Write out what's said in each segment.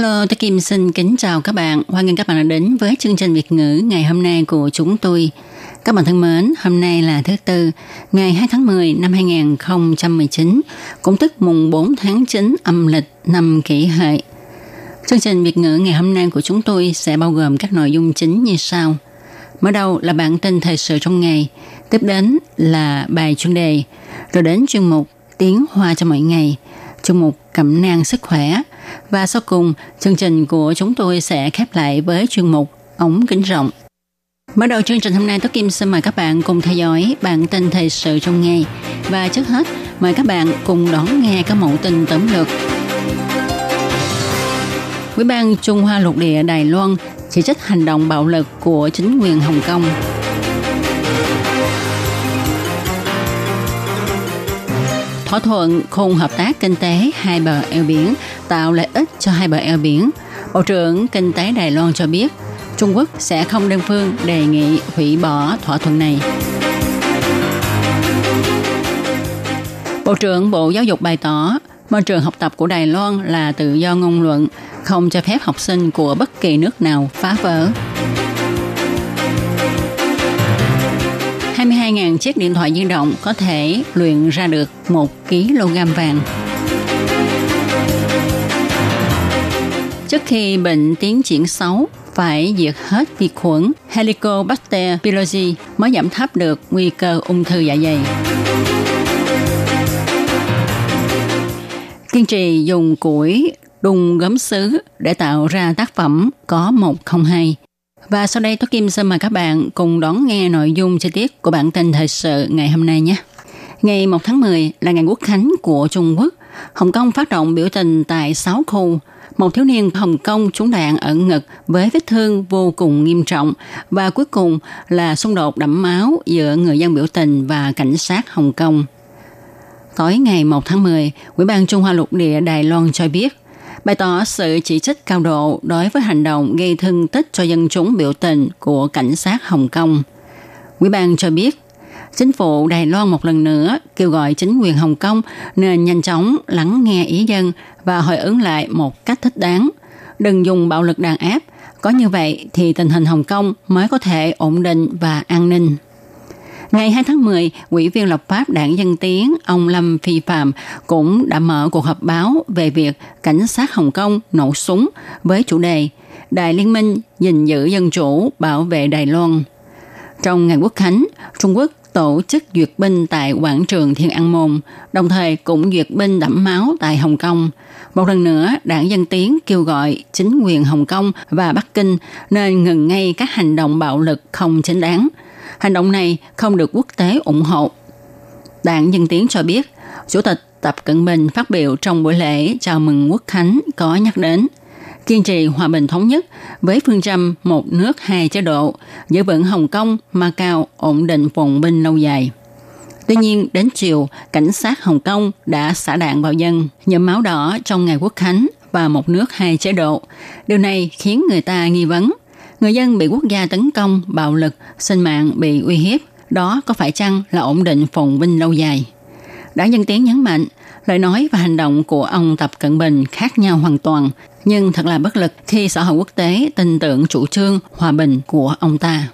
Hello, tôi Kim xin kính chào các bạn. Hoan nghênh các bạn đã đến với chương trình Việt ngữ ngày hôm nay của chúng tôi. Các bạn thân mến, hôm nay là thứ Tư, ngày 2 tháng 10 năm 2019, cũng tức mùng 4 tháng 9 âm lịch năm kỷ hợi. Chương trình Việt ngữ ngày hôm nay của chúng tôi sẽ bao gồm các nội dung chính như sau. Mở đầu là bản tin thời sự trong ngày, tiếp đến là bài chuyên đề, rồi đến chuyên mục Tiếng Hoa cho mọi ngày, chuyên mục Cẩm nang sức khỏe, và sau cùng, chương trình của chúng tôi sẽ khép lại với chuyên mục ống kính rộng. Mở đầu chương trình hôm nay, Tố Kim xin mời các bạn cùng theo dõi bản tin thời sự trong ngày. Và trước hết, mời các bạn cùng đón nghe các mẫu tin tóm lược. Ủy ban Trung Hoa lục địa Đài Loan chỉ trích hành động bạo lực của chính quyền Hồng Kông. Thỏa thuận khung hợp tác kinh tế hai bờ eo biển tạo lợi ích cho hai bờ eo biển. Bộ trưởng Kinh tế Đài Loan cho biết Trung Quốc sẽ không đơn phương đề nghị hủy bỏ thỏa thuận này. Bộ trưởng Bộ Giáo dục bày tỏ môi trường học tập của Đài Loan là tự do ngôn luận, không cho phép học sinh của bất kỳ nước nào phá vỡ. 22.000 chiếc điện thoại di động có thể luyện ra được 1 kg vàng. Trước khi bệnh tiến triển xấu, phải diệt hết vi khuẩn Helicobacter pylori mới giảm thấp được nguy cơ ung thư dạ dày. Kiên trì dùng củi đun gấm sứ để tạo ra tác phẩm có một không hai. Và sau đây tôi Kim xin mời các bạn cùng đón nghe nội dung chi tiết của bản tin thời sự ngày hôm nay nhé. Ngày 1 tháng 10 là ngày quốc khánh của Trung Quốc. Hồng Kông phát động biểu tình tại 6 khu. Một thiếu niên Hồng Kông trúng đạn ở ngực với vết thương vô cùng nghiêm trọng và cuối cùng là xung đột đẫm máu giữa người dân biểu tình và cảnh sát Hồng Kông. Tối ngày 1 tháng 10, Ủy ban Trung Hoa lục địa Đài Loan cho biết bày tỏ sự chỉ trích cao độ đối với hành động gây thương tích cho dân chúng biểu tình của cảnh sát Hồng Kông. Ủy ban cho biết, chính phủ Đài Loan một lần nữa kêu gọi chính quyền Hồng Kông nên nhanh chóng lắng nghe ý dân và hồi ứng lại một cách thích đáng. Đừng dùng bạo lực đàn áp, có như vậy thì tình hình Hồng Kông mới có thể ổn định và an ninh. Ngày 2 tháng 10, Ủy viên lập pháp đảng Dân Tiến, ông Lâm Phi Phạm cũng đã mở cuộc họp báo về việc cảnh sát Hồng Kông nổ súng với chủ đề Đại Liên minh gìn giữ dân chủ, bảo vệ Đài Loan. Trong ngày quốc khánh, Trung Quốc tổ chức duyệt binh tại quảng trường Thiên An Môn, đồng thời cũng duyệt binh đẫm máu tại Hồng Kông. Một lần nữa, đảng Dân Tiến kêu gọi chính quyền Hồng Kông và Bắc Kinh nên ngừng ngay các hành động bạo lực không chính đáng – Hành động này không được quốc tế ủng hộ. Đảng Dân Tiến cho biết, Chủ tịch Tập Cận Bình phát biểu trong buổi lễ chào mừng Quốc Khánh có nhắc đến kiên trì hòa bình thống nhất với phương châm một nước hai chế độ, giữ vững Hồng Kông, Macau ổn định phồn binh lâu dài. Tuy nhiên, đến chiều, cảnh sát Hồng Kông đã xả đạn vào dân, nhậm máu đỏ trong ngày quốc khánh và một nước hai chế độ. Điều này khiến người ta nghi vấn người dân bị quốc gia tấn công, bạo lực, sinh mạng bị uy hiếp. Đó có phải chăng là ổn định phồn vinh lâu dài? Đảng Dân Tiến nhấn mạnh, lời nói và hành động của ông Tập Cận Bình khác nhau hoàn toàn, nhưng thật là bất lực khi xã hội quốc tế tin tưởng chủ trương hòa bình của ông ta.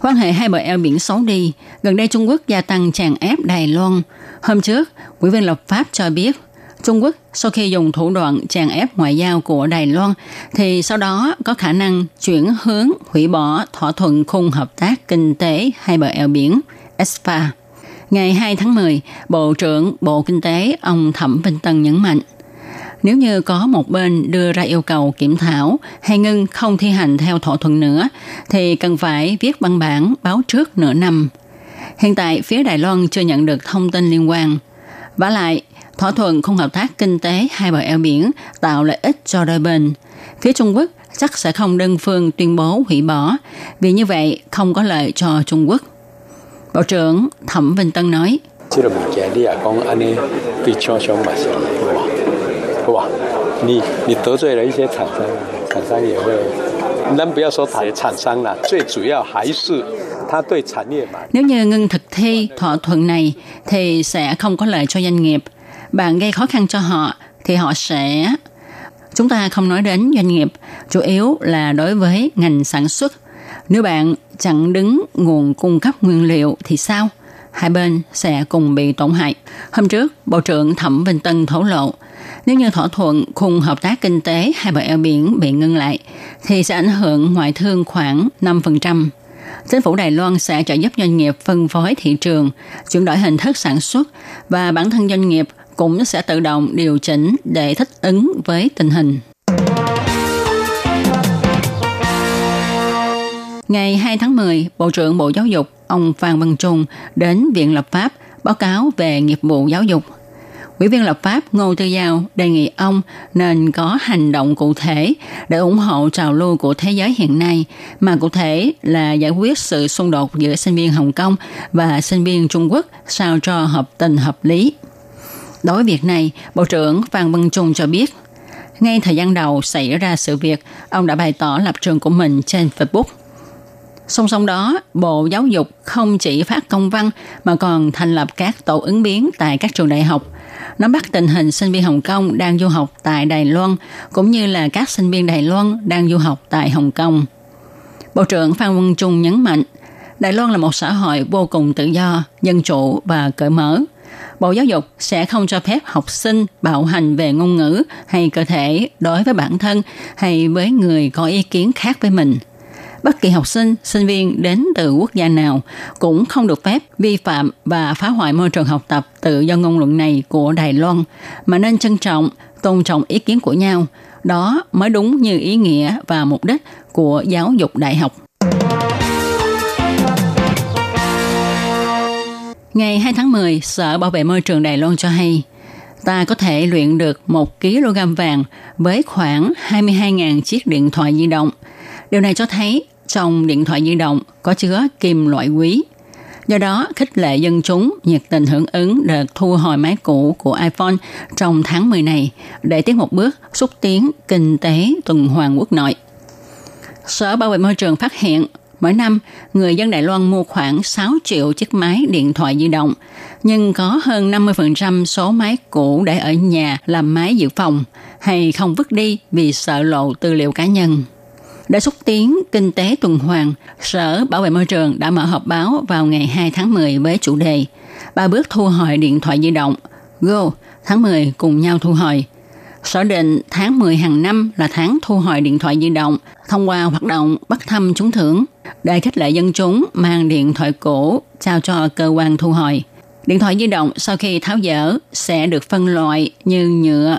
Quan hệ hai bờ eo biển xấu đi, gần đây Trung Quốc gia tăng tràn ép Đài Loan. Hôm trước, quỹ viên lập pháp cho biết Trung Quốc sau khi dùng thủ đoạn tràn ép ngoại giao của Đài Loan thì sau đó có khả năng chuyển hướng hủy bỏ thỏa thuận khung hợp tác kinh tế hai bờ eo biển ESPA. Ngày 2 tháng 10, Bộ trưởng Bộ Kinh tế ông Thẩm Vinh Tân nhấn mạnh nếu như có một bên đưa ra yêu cầu kiểm thảo hay ngưng không thi hành theo thỏa thuận nữa, thì cần phải viết văn bản báo trước nửa năm. Hiện tại, phía Đài Loan chưa nhận được thông tin liên quan. Và lại, thỏa thuận không hợp tác kinh tế hai bờ eo biển tạo lợi ích cho đôi bên. Phía Trung Quốc chắc sẽ không đơn phương tuyên bố hủy bỏ, vì như vậy không có lợi cho Trung Quốc. Bộ trưởng Thẩm Vinh Tân nói. Nếu như ngưng thực thi thỏa thuận này thì sẽ không có lợi cho doanh nghiệp. Bạn gây khó khăn cho họ thì họ sẽ chúng ta không nói đến doanh nghiệp, chủ yếu là đối với ngành sản xuất. Nếu bạn chặn đứng nguồn cung cấp nguyên liệu thì sao? Hai bên sẽ cùng bị tổn hại. Hôm trước, Bộ trưởng Thẩm Vinh Tân thổ lộ, nếu như thỏa thuận khung hợp tác kinh tế hai bờ eo biển bị ngưng lại, thì sẽ ảnh hưởng ngoại thương khoảng 5%. Chính phủ Đài Loan sẽ trợ giúp doanh nghiệp phân phối thị trường, chuyển đổi hình thức sản xuất và bản thân doanh nghiệp cũng sẽ tự động điều chỉnh để thích ứng với tình hình. Ngày 2 tháng 10, Bộ trưởng Bộ Giáo dục ông Phan Văn Trung đến Viện Lập pháp báo cáo về nghiệp vụ giáo dục. Ủy viên lập pháp Ngô Tư Giao đề nghị ông nên có hành động cụ thể để ủng hộ trào lưu của thế giới hiện nay, mà cụ thể là giải quyết sự xung đột giữa sinh viên Hồng Kông và sinh viên Trung Quốc sao cho hợp tình hợp lý. Đối với việc này, Bộ trưởng Phan Văn Trung cho biết, ngay thời gian đầu xảy ra sự việc, ông đã bày tỏ lập trường của mình trên Facebook. Song song đó, Bộ Giáo dục không chỉ phát công văn mà còn thành lập các tổ ứng biến tại các trường đại học, nắm bắt tình hình sinh viên Hồng Kông đang du học tại Đài Loan, cũng như là các sinh viên Đài Loan đang du học tại Hồng Kông. Bộ trưởng Phan Văn Trung nhấn mạnh, Đài Loan là một xã hội vô cùng tự do, dân chủ và cởi mở. Bộ Giáo dục sẽ không cho phép học sinh bạo hành về ngôn ngữ hay cơ thể đối với bản thân hay với người có ý kiến khác với mình – bất kỳ học sinh, sinh viên đến từ quốc gia nào cũng không được phép vi phạm và phá hoại môi trường học tập tự do ngôn luận này của Đài Loan, mà nên trân trọng, tôn trọng ý kiến của nhau. Đó mới đúng như ý nghĩa và mục đích của giáo dục đại học. Ngày 2 tháng 10, Sở Bảo vệ Môi trường Đài Loan cho hay, ta có thể luyện được 1 kg vàng với khoảng 22.000 chiếc điện thoại di động. Điều này cho thấy trong điện thoại di động có chứa kim loại quý. Do đó, khích lệ dân chúng nhiệt tình hưởng ứng đợt thu hồi máy cũ của iPhone trong tháng 10 này để tiến một bước xúc tiến kinh tế tuần hoàn quốc nội. Sở Bảo vệ Môi trường phát hiện mỗi năm người dân Đài Loan mua khoảng 6 triệu chiếc máy điện thoại di động, nhưng có hơn 50% số máy cũ để ở nhà làm máy dự phòng hay không vứt đi vì sợ lộ tư liệu cá nhân. Để xúc tiến kinh tế tuần hoàn, Sở Bảo vệ Môi trường đã mở họp báo vào ngày 2 tháng 10 với chủ đề ba bước thu hồi điện thoại di động. Go, tháng 10 cùng nhau thu hồi. Sở định tháng 10 hàng năm là tháng thu hồi điện thoại di động thông qua hoạt động bắt thăm trúng thưởng để khích lệ dân chúng mang điện thoại cũ trao cho cơ quan thu hồi. Điện thoại di động sau khi tháo dỡ sẽ được phân loại như nhựa,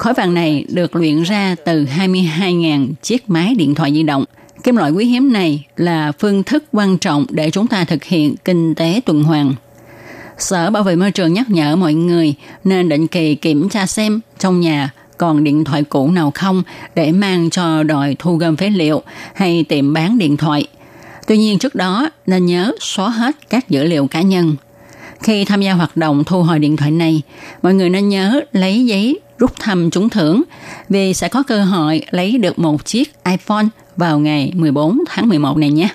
Khói vàng này được luyện ra từ 22.000 chiếc máy điện thoại di động. Kim loại quý hiếm này là phương thức quan trọng để chúng ta thực hiện kinh tế tuần hoàn. Sở Bảo vệ Môi trường nhắc nhở mọi người nên định kỳ kiểm tra xem trong nhà còn điện thoại cũ nào không để mang cho đội thu gom phế liệu hay tiệm bán điện thoại. Tuy nhiên trước đó nên nhớ xóa hết các dữ liệu cá nhân. Khi tham gia hoạt động thu hồi điện thoại này, mọi người nên nhớ lấy giấy rút thăm trúng thưởng vì sẽ có cơ hội lấy được một chiếc iPhone vào ngày 14 tháng 11 này nhé.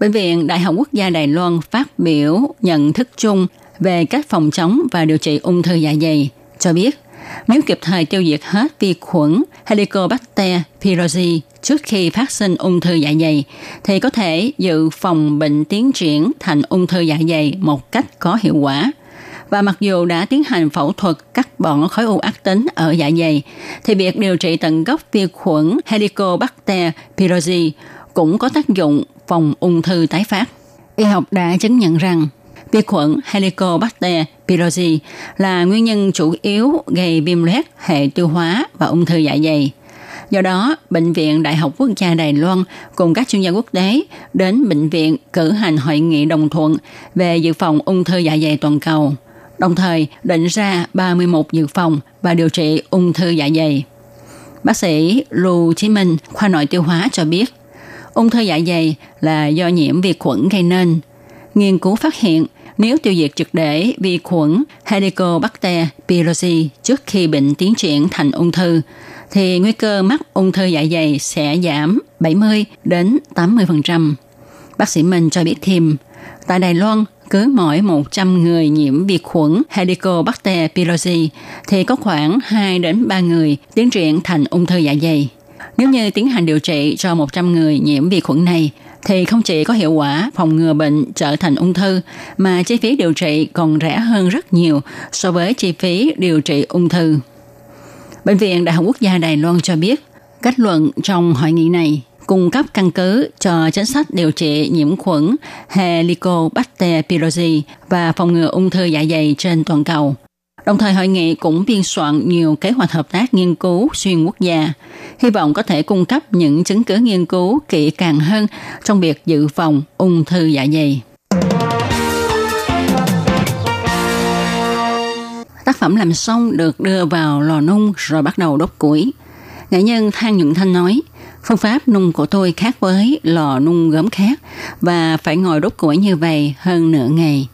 Bệnh viện Đại học Quốc gia Đài Loan phát biểu nhận thức chung về cách phòng chống và điều trị ung thư dạ dày, cho biết nếu kịp thời tiêu diệt hết vi khuẩn Helicobacter pylori trước khi phát sinh ung thư dạ dày, thì có thể dự phòng bệnh tiến triển thành ung thư dạ dày một cách có hiệu quả. Và mặc dù đã tiến hành phẫu thuật cắt bỏ khối u ác tính ở dạ dày, thì việc điều trị tận gốc vi khuẩn Helicobacter pylori cũng có tác dụng phòng ung thư tái phát. Y học đã chứng nhận rằng vi khuẩn Helicobacter pylori là nguyên nhân chủ yếu gây viêm loét hệ tiêu hóa và ung thư dạ dày. Do đó, Bệnh viện Đại học Quốc gia Đài Loan cùng các chuyên gia quốc tế đến bệnh viện cử hành hội nghị đồng thuận về dự phòng ung thư dạ dày toàn cầu, đồng thời định ra 31 dự phòng và điều trị ung thư dạ dày. Bác sĩ Lưu Chí Minh, khoa nội tiêu hóa cho biết, ung thư dạ dày là do nhiễm vi khuẩn gây nên. Nghiên cứu phát hiện nếu tiêu diệt trực để vi khuẩn Helicobacter pylori trước khi bệnh tiến triển thành ung thư, thì nguy cơ mắc ung thư dạ dày sẽ giảm 70 đến 80%. Bác sĩ Minh cho biết thêm, tại Đài Loan, cứ mỗi 100 người nhiễm vi khuẩn Helicobacter pylori thì có khoảng 2 đến 3 người tiến triển thành ung thư dạ dày. Nếu như tiến hành điều trị cho 100 người nhiễm vi khuẩn này, thì không chỉ có hiệu quả phòng ngừa bệnh trở thành ung thư, mà chi phí điều trị còn rẻ hơn rất nhiều so với chi phí điều trị ung thư. Bệnh viện Đại học Quốc gia Đài Loan cho biết, kết luận trong hội nghị này cung cấp căn cứ cho chính sách điều trị nhiễm khuẩn Helicobacter pylori và phòng ngừa ung thư dạ dày trên toàn cầu. Đồng thời hội nghị cũng biên soạn nhiều kế hoạch hợp tác nghiên cứu xuyên quốc gia, hy vọng có thể cung cấp những chứng cứ nghiên cứu kỹ càng hơn trong việc dự phòng ung thư dạ dày. Tác phẩm làm xong được đưa vào lò nung rồi bắt đầu đốt củi. Nghệ nhân Thang Nhuận Thanh nói, phương pháp nung của tôi khác với lò nung gốm khác và phải ngồi đốt củi như vậy hơn nửa ngày.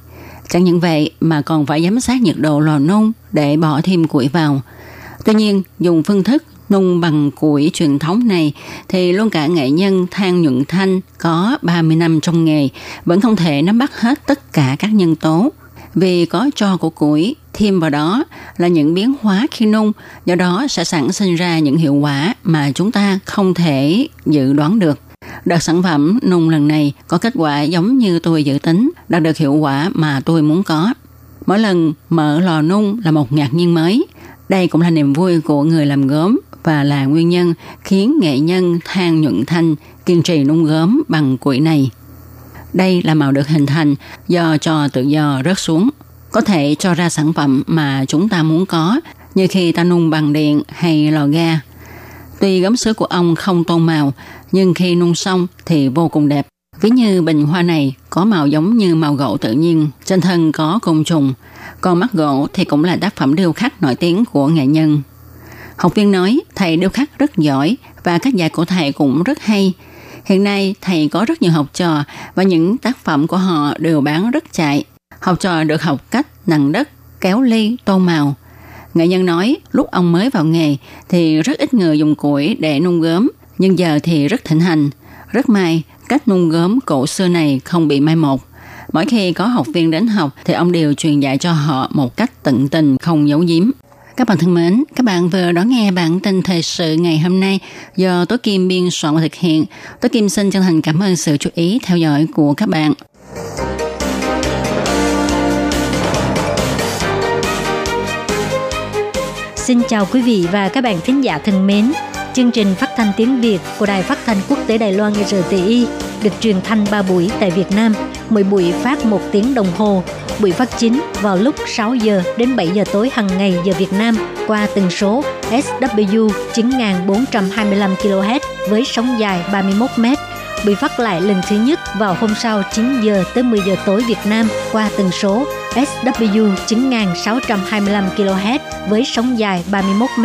Chẳng những vậy mà còn phải giám sát nhiệt độ lò nung để bỏ thêm củi vào. Tuy nhiên, dùng phương thức nung bằng củi truyền thống này thì luôn cả nghệ nhân Thang Nhuận Thanh có 30 năm trong nghề vẫn không thể nắm bắt hết tất cả các nhân tố vì có cho của củi thêm vào đó là những biến hóa khi nung, do đó sẽ sản sinh ra những hiệu quả mà chúng ta không thể dự đoán được. Đợt sản phẩm nung lần này có kết quả giống như tôi dự tính, đạt được hiệu quả mà tôi muốn có. Mỗi lần mở lò nung là một ngạc nhiên mới. Đây cũng là niềm vui của người làm gốm và là nguyên nhân khiến nghệ nhân thang nhuận thanh kiên trì nung gốm bằng củi này. Đây là màu được hình thành do cho tự do rớt xuống. Có thể cho ra sản phẩm mà chúng ta muốn có, như khi ta nung bằng điện hay lò ga. Tuy gấm sứ của ông không tôn màu, nhưng khi nung xong thì vô cùng đẹp. Ví như bình hoa này có màu giống như màu gỗ tự nhiên, trên thân có côn trùng. Còn mắt gỗ thì cũng là tác phẩm điêu khắc nổi tiếng của nghệ nhân. Học viên nói thầy điêu khắc rất giỏi và cách dạy của thầy cũng rất hay. Hiện nay thầy có rất nhiều học trò và những tác phẩm của họ đều bán rất chạy. Học trò được học cách nặng đất, kéo ly, tô màu. Nghệ nhân nói lúc ông mới vào nghề thì rất ít người dùng củi để nung gốm, nhưng giờ thì rất thịnh hành. Rất may, cách nung gốm cổ xưa này không bị mai một. Mỗi khi có học viên đến học thì ông đều truyền dạy cho họ một cách tận tình, không giấu giếm. Các bạn thân mến, các bạn vừa đón nghe bản tin thời sự ngày hôm nay do Tố Kim biên soạn và thực hiện. Tố Kim xin chân thành cảm ơn sự chú ý theo dõi của các bạn. Xin chào quý vị và các bạn thính giả thân mến. Chương trình phát thanh tiếng Việt của Đài Phát thanh Quốc tế Đài Loan RTI được truyền thanh 3 buổi tại Việt Nam, mỗi buổi phát 1 tiếng đồng hồ. Buổi phát chính vào lúc 6 giờ đến 7 giờ tối hàng ngày giờ Việt Nam qua tần số SW 9425 kHz với sóng dài 31 m. Buổi phát lại lần thứ nhất vào hôm sau 9 giờ tới 10 giờ tối Việt Nam qua tần số SW 9625 kHz với sóng dài 31 m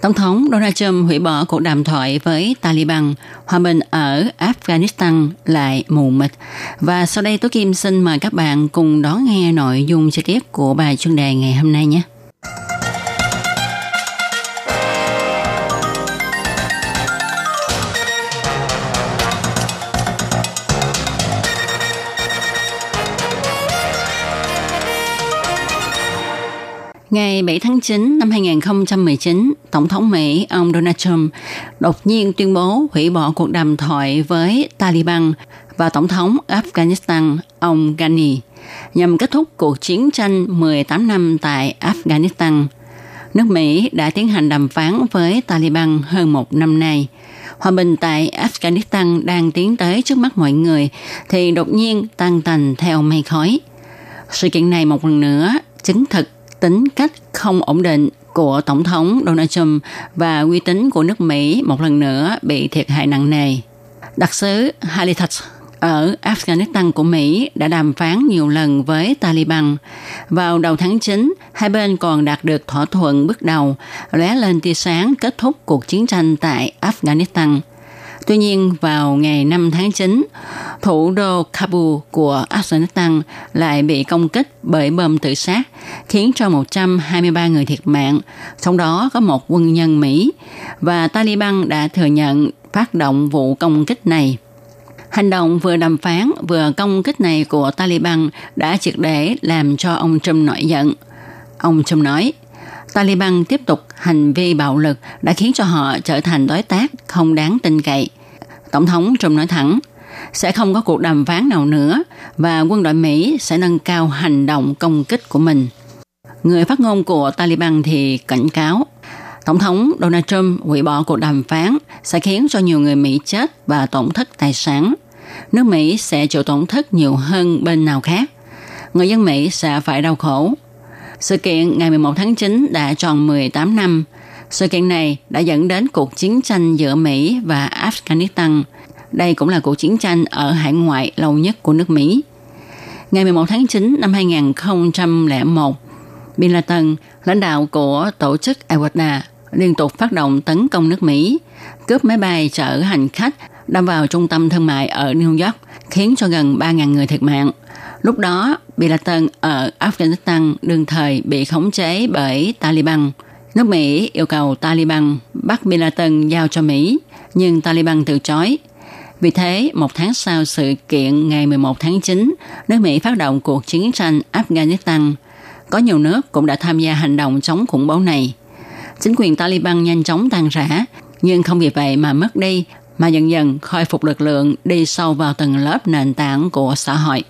Tổng thống Donald Trump hủy bỏ cuộc đàm thoại với Taliban, hòa bình ở Afghanistan lại mù mịt. Và sau đây tôi Kim xin mời các bạn cùng đón nghe nội dung chi tiết của bài chuyên đề ngày hôm nay nhé. Ngày 7 tháng 9 năm 2019, Tổng thống Mỹ ông Donald Trump đột nhiên tuyên bố hủy bỏ cuộc đàm thoại với Taliban và Tổng thống Afghanistan ông Ghani nhằm kết thúc cuộc chiến tranh 18 năm tại Afghanistan. Nước Mỹ đã tiến hành đàm phán với Taliban hơn một năm nay. Hòa bình tại Afghanistan đang tiến tới trước mắt mọi người thì đột nhiên tan tành theo mây khói. Sự kiện này một lần nữa chứng thực tính cách không ổn định của Tổng thống Donald Trump và uy tín của nước Mỹ một lần nữa bị thiệt hại nặng nề. Đặc sứ Halifax ở Afghanistan của Mỹ đã đàm phán nhiều lần với Taliban. Vào đầu tháng 9, hai bên còn đạt được thỏa thuận bước đầu, lóe lên tia sáng kết thúc cuộc chiến tranh tại Afghanistan. Tuy nhiên, vào ngày 5 tháng 9, thủ đô Kabul của Afghanistan lại bị công kích bởi bom tự sát, khiến cho 123 người thiệt mạng, trong đó có một quân nhân Mỹ, và Taliban đã thừa nhận phát động vụ công kích này. Hành động vừa đàm phán vừa công kích này của Taliban đã triệt để làm cho ông Trump nổi giận. Ông Trump nói, Taliban tiếp tục hành vi bạo lực đã khiến cho họ trở thành đối tác không đáng tin cậy. Tổng thống Trump nói thẳng, sẽ không có cuộc đàm phán nào nữa và quân đội Mỹ sẽ nâng cao hành động công kích của mình. Người phát ngôn của Taliban thì cảnh cáo, Tổng thống Donald Trump hủy bỏ cuộc đàm phán sẽ khiến cho nhiều người Mỹ chết và tổn thất tài sản. Nước Mỹ sẽ chịu tổn thất nhiều hơn bên nào khác. Người dân Mỹ sẽ phải đau khổ. Sự kiện ngày 11 tháng 9 đã tròn 18 năm. Sự kiện này đã dẫn đến cuộc chiến tranh giữa Mỹ và Afghanistan. Đây cũng là cuộc chiến tranh ở hải ngoại lâu nhất của nước Mỹ. Ngày 11 tháng 9 năm 2001, Bin Laden, lãnh đạo của tổ chức Al-Qaeda, liên tục phát động tấn công nước Mỹ, cướp máy bay chở hành khách đâm vào trung tâm thương mại ở New York, khiến cho gần 3.000 người thiệt mạng. Lúc đó, Bin ở Afghanistan đương thời bị khống chế bởi Taliban. Nước Mỹ yêu cầu Taliban bắt Bin Laden giao cho Mỹ, nhưng Taliban từ chối. Vì thế, một tháng sau sự kiện ngày 11 tháng 9, nước Mỹ phát động cuộc chiến tranh Afghanistan. Có nhiều nước cũng đã tham gia hành động chống khủng bố này. Chính quyền Taliban nhanh chóng tan rã, nhưng không vì vậy mà mất đi, mà dần dần khôi phục lực lượng đi sâu vào tầng lớp nền tảng của xã hội.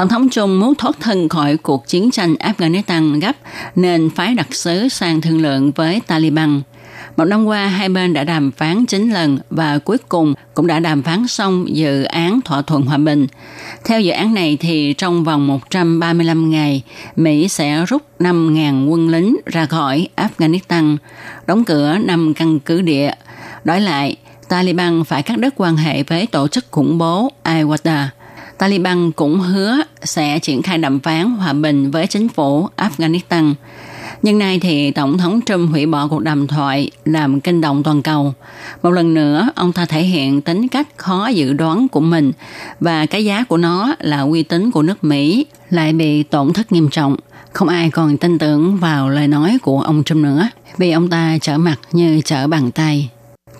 Tổng thống Trung muốn thoát thân khỏi cuộc chiến tranh Afghanistan gấp nên phái đặc sứ sang thương lượng với Taliban. Một năm qua, hai bên đã đàm phán 9 lần và cuối cùng cũng đã đàm phán xong dự án thỏa thuận hòa bình. Theo dự án này thì trong vòng 135 ngày, Mỹ sẽ rút 5.000 quân lính ra khỏi Afghanistan, đóng cửa 5 căn cứ địa. Đổi lại, Taliban phải cắt đứt quan hệ với tổ chức khủng bố Al-Qaeda. Taliban cũng hứa sẽ triển khai đàm phán hòa bình với chính phủ Afghanistan. Nhưng nay thì Tổng thống Trump hủy bỏ cuộc đàm thoại làm kinh động toàn cầu. Một lần nữa, ông ta thể hiện tính cách khó dự đoán của mình và cái giá của nó là uy tín của nước Mỹ lại bị tổn thất nghiêm trọng. Không ai còn tin tưởng vào lời nói của ông Trump nữa vì ông ta trở mặt như trở bàn tay.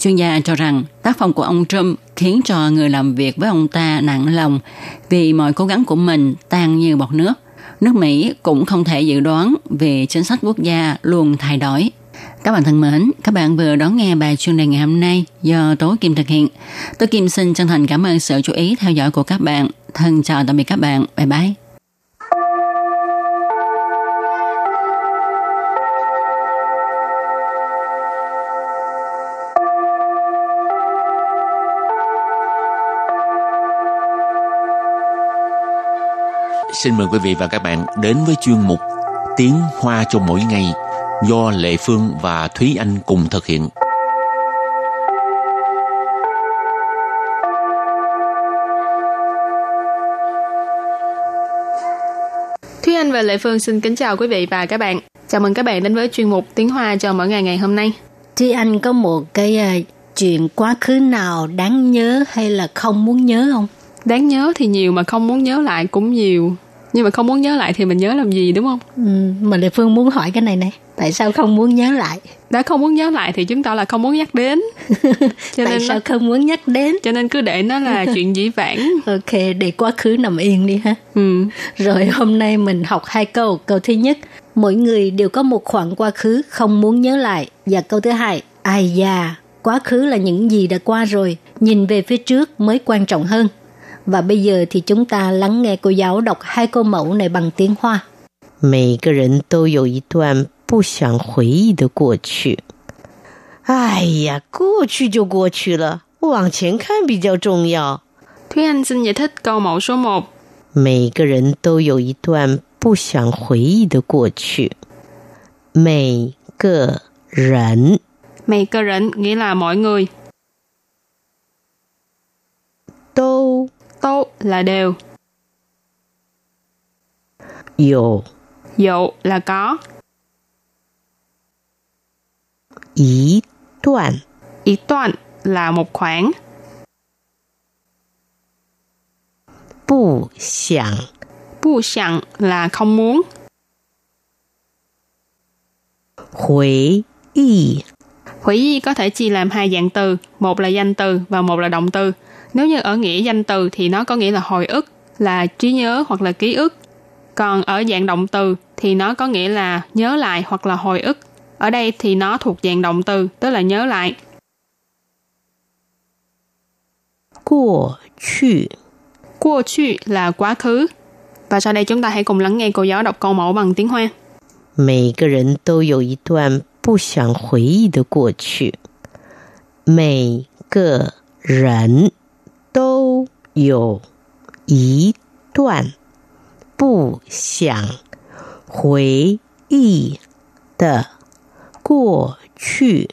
Chuyên gia cho rằng tác phong của ông Trump khiến cho người làm việc với ông ta nặng lòng vì mọi cố gắng của mình tan như bọt nước. Nước Mỹ cũng không thể dự đoán vì chính sách quốc gia luôn thay đổi. Các bạn thân mến, các bạn vừa đón nghe bài chuyên đề ngày hôm nay do Tố Kim thực hiện. Tố Kim xin chân thành cảm ơn sự chú ý theo dõi của các bạn. Thân chào tạm biệt các bạn. Bye bye. Xin mời quý vị và các bạn đến với chuyên mục Tiếng Hoa cho mỗi ngày do Lệ Phương và Thúy Anh cùng thực hiện. Thúy Anh và Lệ Phương xin kính chào quý vị và các bạn. Chào mừng các bạn đến với chuyên mục Tiếng Hoa cho mỗi ngày ngày hôm nay. Thúy Anh có một cái uh, chuyện quá khứ nào đáng nhớ hay là không muốn nhớ không? Đáng nhớ thì nhiều mà không muốn nhớ lại cũng nhiều. Nhưng mà không muốn nhớ lại thì mình nhớ làm gì đúng không? Ừ, mà Lệ Phương muốn hỏi cái này này. Tại sao không muốn nhớ lại? Đã không muốn nhớ lại thì chứng tỏ là không muốn nhắc đến. Cho Tại nên sao nó... không muốn nhắc đến? Cho nên cứ để nó là chuyện dĩ vãng. ok, để quá khứ nằm yên đi ha. Ừ. Rồi hôm nay mình học hai câu. Câu thứ nhất, mỗi người đều có một khoảng quá khứ không muốn nhớ lại. Và câu thứ hai, ai da, quá khứ là những gì đã qua rồi, nhìn về phía trước mới quan trọng hơn Và bây giờ thì chúng ta lắng nghe cô giáo đọc hai câu mẫu này bằng tiếng Hoa. 每个人都有一段不想回忆的过去。哎呀，过去就过去了，往前看比较重要。Thúy Anh xin giải thích câu mẫu số 1. 每个人都有一段不想回忆的过去。每个人，每个人 nghĩa là mọi người. 都 都 là đều. 有 Dụ là có. Ý đoạn Ý đoạn là một khoảng. Bù xiang Bù xiang là không muốn. Huế y Hủy y có thể chia làm hai dạng từ, một là danh từ và một là động từ. Nếu như ở nghĩa danh từ thì nó có nghĩa là hồi ức, là trí nhớ hoặc là ký ức. Còn ở dạng động từ thì nó có nghĩa là nhớ lại hoặc là hồi ức. Ở đây thì nó thuộc dạng động từ, tức là nhớ lại. Qua chu Qua chu là quá khứ. Và sau đây chúng ta hãy cùng lắng nghe cô giáo đọc câu mẫu bằng tiếng Hoa. 每个人都有一段不想回忆的过去。每个人 都有一段不想回忆的过去。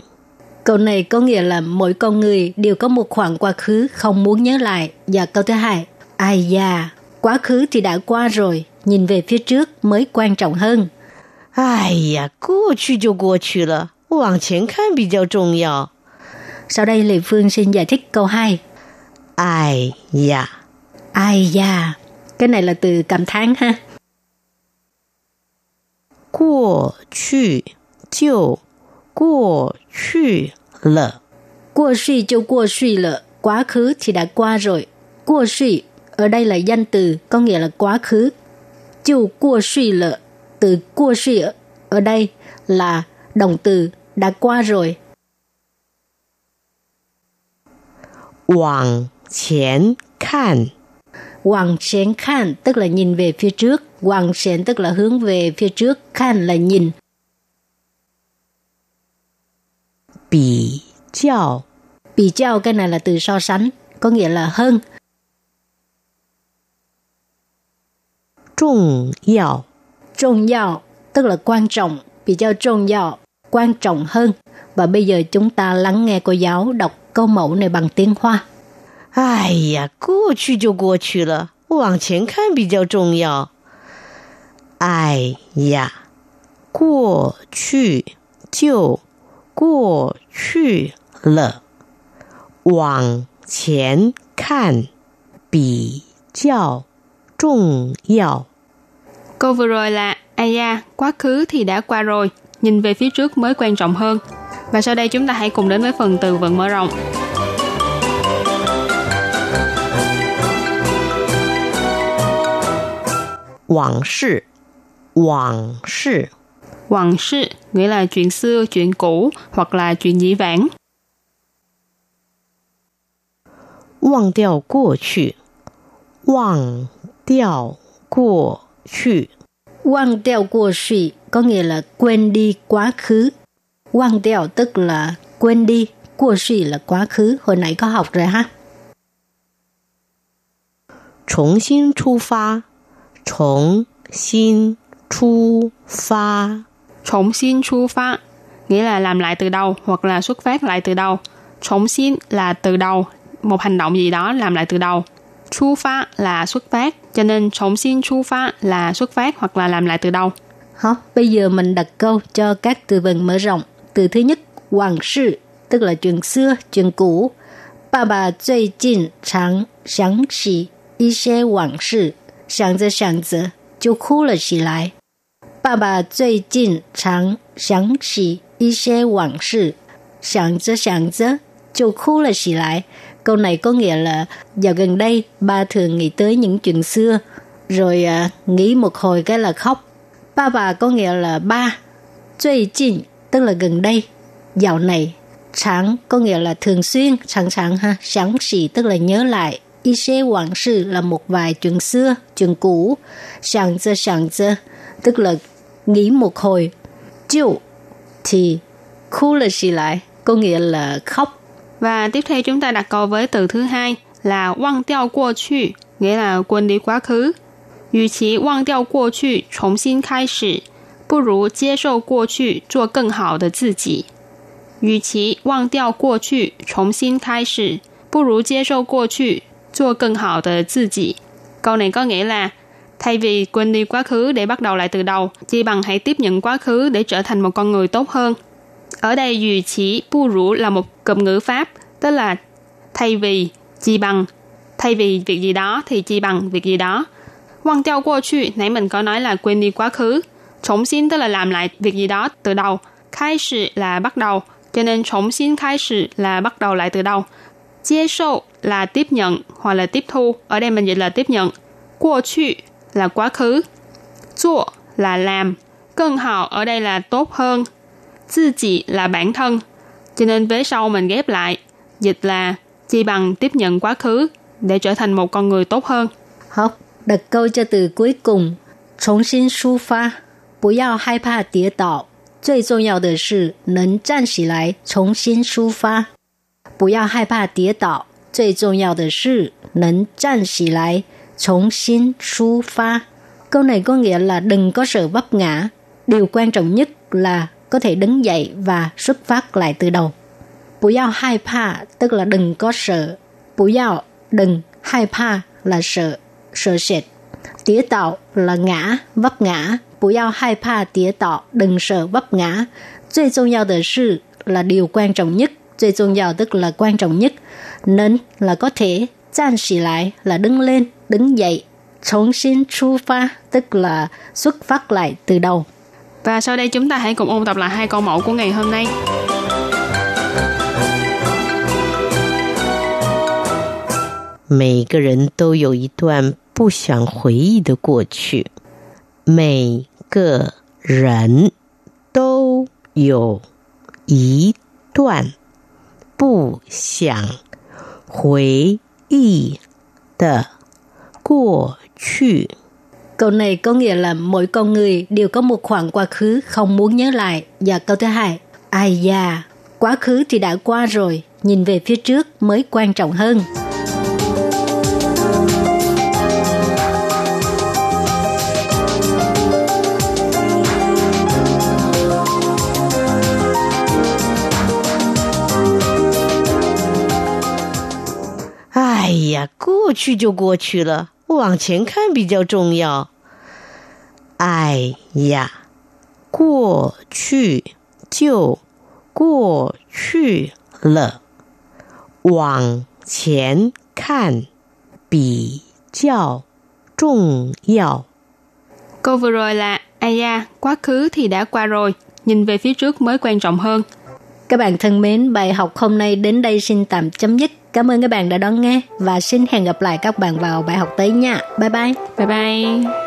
Câu này có nghĩa là mỗi con người đều có một khoảng quá khứ không muốn nhớ lại. Và câu thứ hai, ai da, quá khứ thì đã qua rồi, nhìn về phía trước mới quan trọng hơn. 哎呀，过去就过去了，往前看比较重要。Sau đây Lê Phương xin giải thích câu 2. Ai da. Ai da. Cái này là từ cảm thán ha. Quá chư, chiều, quá chư lợ. Quá chư chiều quá chư lợ. Quá khứ thì đã qua rồi. Quá chư ở đây là danh từ, có nghĩa là quá khứ. Chiều quá chư lợ. Từ quá chư ở đây là động từ đã qua rồi. Hoàng 前看 Hoàng sen khan tức là nhìn về phía trước. Hoàng sen tức là hướng về phía trước. Khan là nhìn. Bì chào Bì chào cái này là từ so sánh. Có nghĩa là hơn. Trọng yếu Trọng yếu tức là quan trọng. Bì chào trọng yếu quan trọng hơn. Và bây giờ chúng ta lắng nghe cô giáo đọc câu mẫu này bằng tiếng Hoa. 哎呀，过去就过去了，往前看比较重要。哎呀，过去就过去了，往前看比较重要。 Câu vừa rồi là ai da, quá khứ thì đã qua rồi, nhìn về phía trước mới quan trọng hơn. Và sau đây chúng ta hãy cùng đến với phần từ vựng mở rộng. 往事，往事， Hoàng sự nghĩa là chuyện xưa, chuyện cũ hoặc là chuyện dĩ vãng. 忘掉过去，忘掉过去， Quang đeo qua suy có nghĩa là quên đi quá khứ. Quang đeo tức là quên đi, qua suy là quá khứ. Hồi nãy có học rồi ha. 重新出发， 重新出发， Trọng xin chu phát nghĩa là làm lại từ đầu hoặc là xuất phát lại từ đầu. Trọng xin là từ đầu, một hành động gì đó làm lại từ đầu. Chu phát là xuất phát, cho nên trọng xin chu phát là xuất phát hoặc là làm lại từ đầu. Hả? Bây giờ mình đặt câu cho các từ vựng mở rộng. Từ thứ nhất, hoàng sự, tức là chuyện xưa, chuyện cũ. Bà bà 最近常想起一些往事， 想着想着就哭了起来。爸爸最近常想起一些往事，想着想着就哭了起来。Câu này có nghĩa là dạo gần đây ba thường nghĩ tới những chuyện xưa, rồi à, nghĩ một hồi cái là khóc. Ba bà có nghĩa là ba.最近 tức là gần đây, dạo này. Sáng có nghĩa là thường xuyên, sẵn sàng ha. Sáng xỉ tức là nhớ lại. Y xế quảng sự là một vài chuyện xưa, chuyện cũ. Sáng giờ sáng giờ tức là nghĩ một hồi. Chiều thì khu là xì lại, có nghĩa là khóc. Và tiếp theo chúng ta đặt câu với từ thứ hai là 忘掉过去 nghĩa là quên đi quá khứ. 与其忘掉过去，重新开始，不如接受过去，做更好的自己。与其忘掉过去，重新开始，不如接受过去， 做更好的自己。Câu này có nghĩa là thay vì quên đi quá khứ để bắt đầu lại từ đầu, chỉ bằng hãy tiếp nhận quá khứ để trở thành một con người tốt hơn. Ở đây dù chỉ bu rủ là một cụm ngữ pháp, tức là thay vì, chỉ bằng, thay vì việc gì đó thì chỉ bằng việc gì đó. Quăng tiêu qua去, nãy mình có nói là quên đi quá khứ. Trọng xin tức là làm lại việc gì đó từ đầu. Khai sự là bắt đầu, cho nên trọng xin khai sự là bắt đầu lại từ đầu. Chia sâu là tiếp nhận hoặc là tiếp thu, ở đây mình dịch là tiếp nhận. Qua 去 là quá khứ.做 là làm. Cân hào ở đây là tốt hơn. Tự chỉ là bản thân. Cho nên vế sau mình ghép lại, dịch là chỉ bằng tiếp nhận quá khứ để trở thành một con người tốt hơn. Học, đặt câu cho từ cuối cùng. 重新出发，不要害怕跌倒。最重要的是能站起来，重新出发。 不要害怕跌倒，最重要的是能站起来，重新出发。Câu này có nghĩa là đừng có sợ vấp ngã. Điều quan trọng nhất là có thể đứng dậy và xuất phát lại từ đầu. 不要害怕 tức là đừng có sợ. 不要 đừng, 害怕 là sợ, sợ sệt. Tía tạo là ngã, vấp ngã. 不要害怕跌倒 đừng sợ vấp ngã. 最重要的是 là điều quan trọng nhất. 最重要 tức là quan trọng nhất. Nên là có thể. 站起来 là đứng lên, đứng dậy. 重新出发 tức là xuất phát lại từ đầu. Và sau đây chúng ta hãy cùng ôn tập lại hai câu mẫu của ngày hôm nay. 每个人都有一段不想回忆的过去，每个人都有一段 不想回忆的过去。 Câu này có nghĩa là mỗi con người đều có một khoảng quá khứ không muốn nhớ lại. Và câu thứ hai, ai da, quá khứ thì đã qua rồi, nhìn về phía trước mới quan trọng hơn. “ 呀，过去就过去了，往前看比较重要。”哎呀，过去就过去了，往前看比较重要。 Câu vừa rồi là ai da, quá khứ thì đã qua rồi, nhìn về phía trước mới quan trọng hơn. Các bạn thân mến, bài học hôm nay đến đây xin tạm chấm dứt. Cảm ơn các bạn đã đón nghe và xin hẹn gặp lại các bạn vào bài học tới nha. Bye bye. Bye bye. “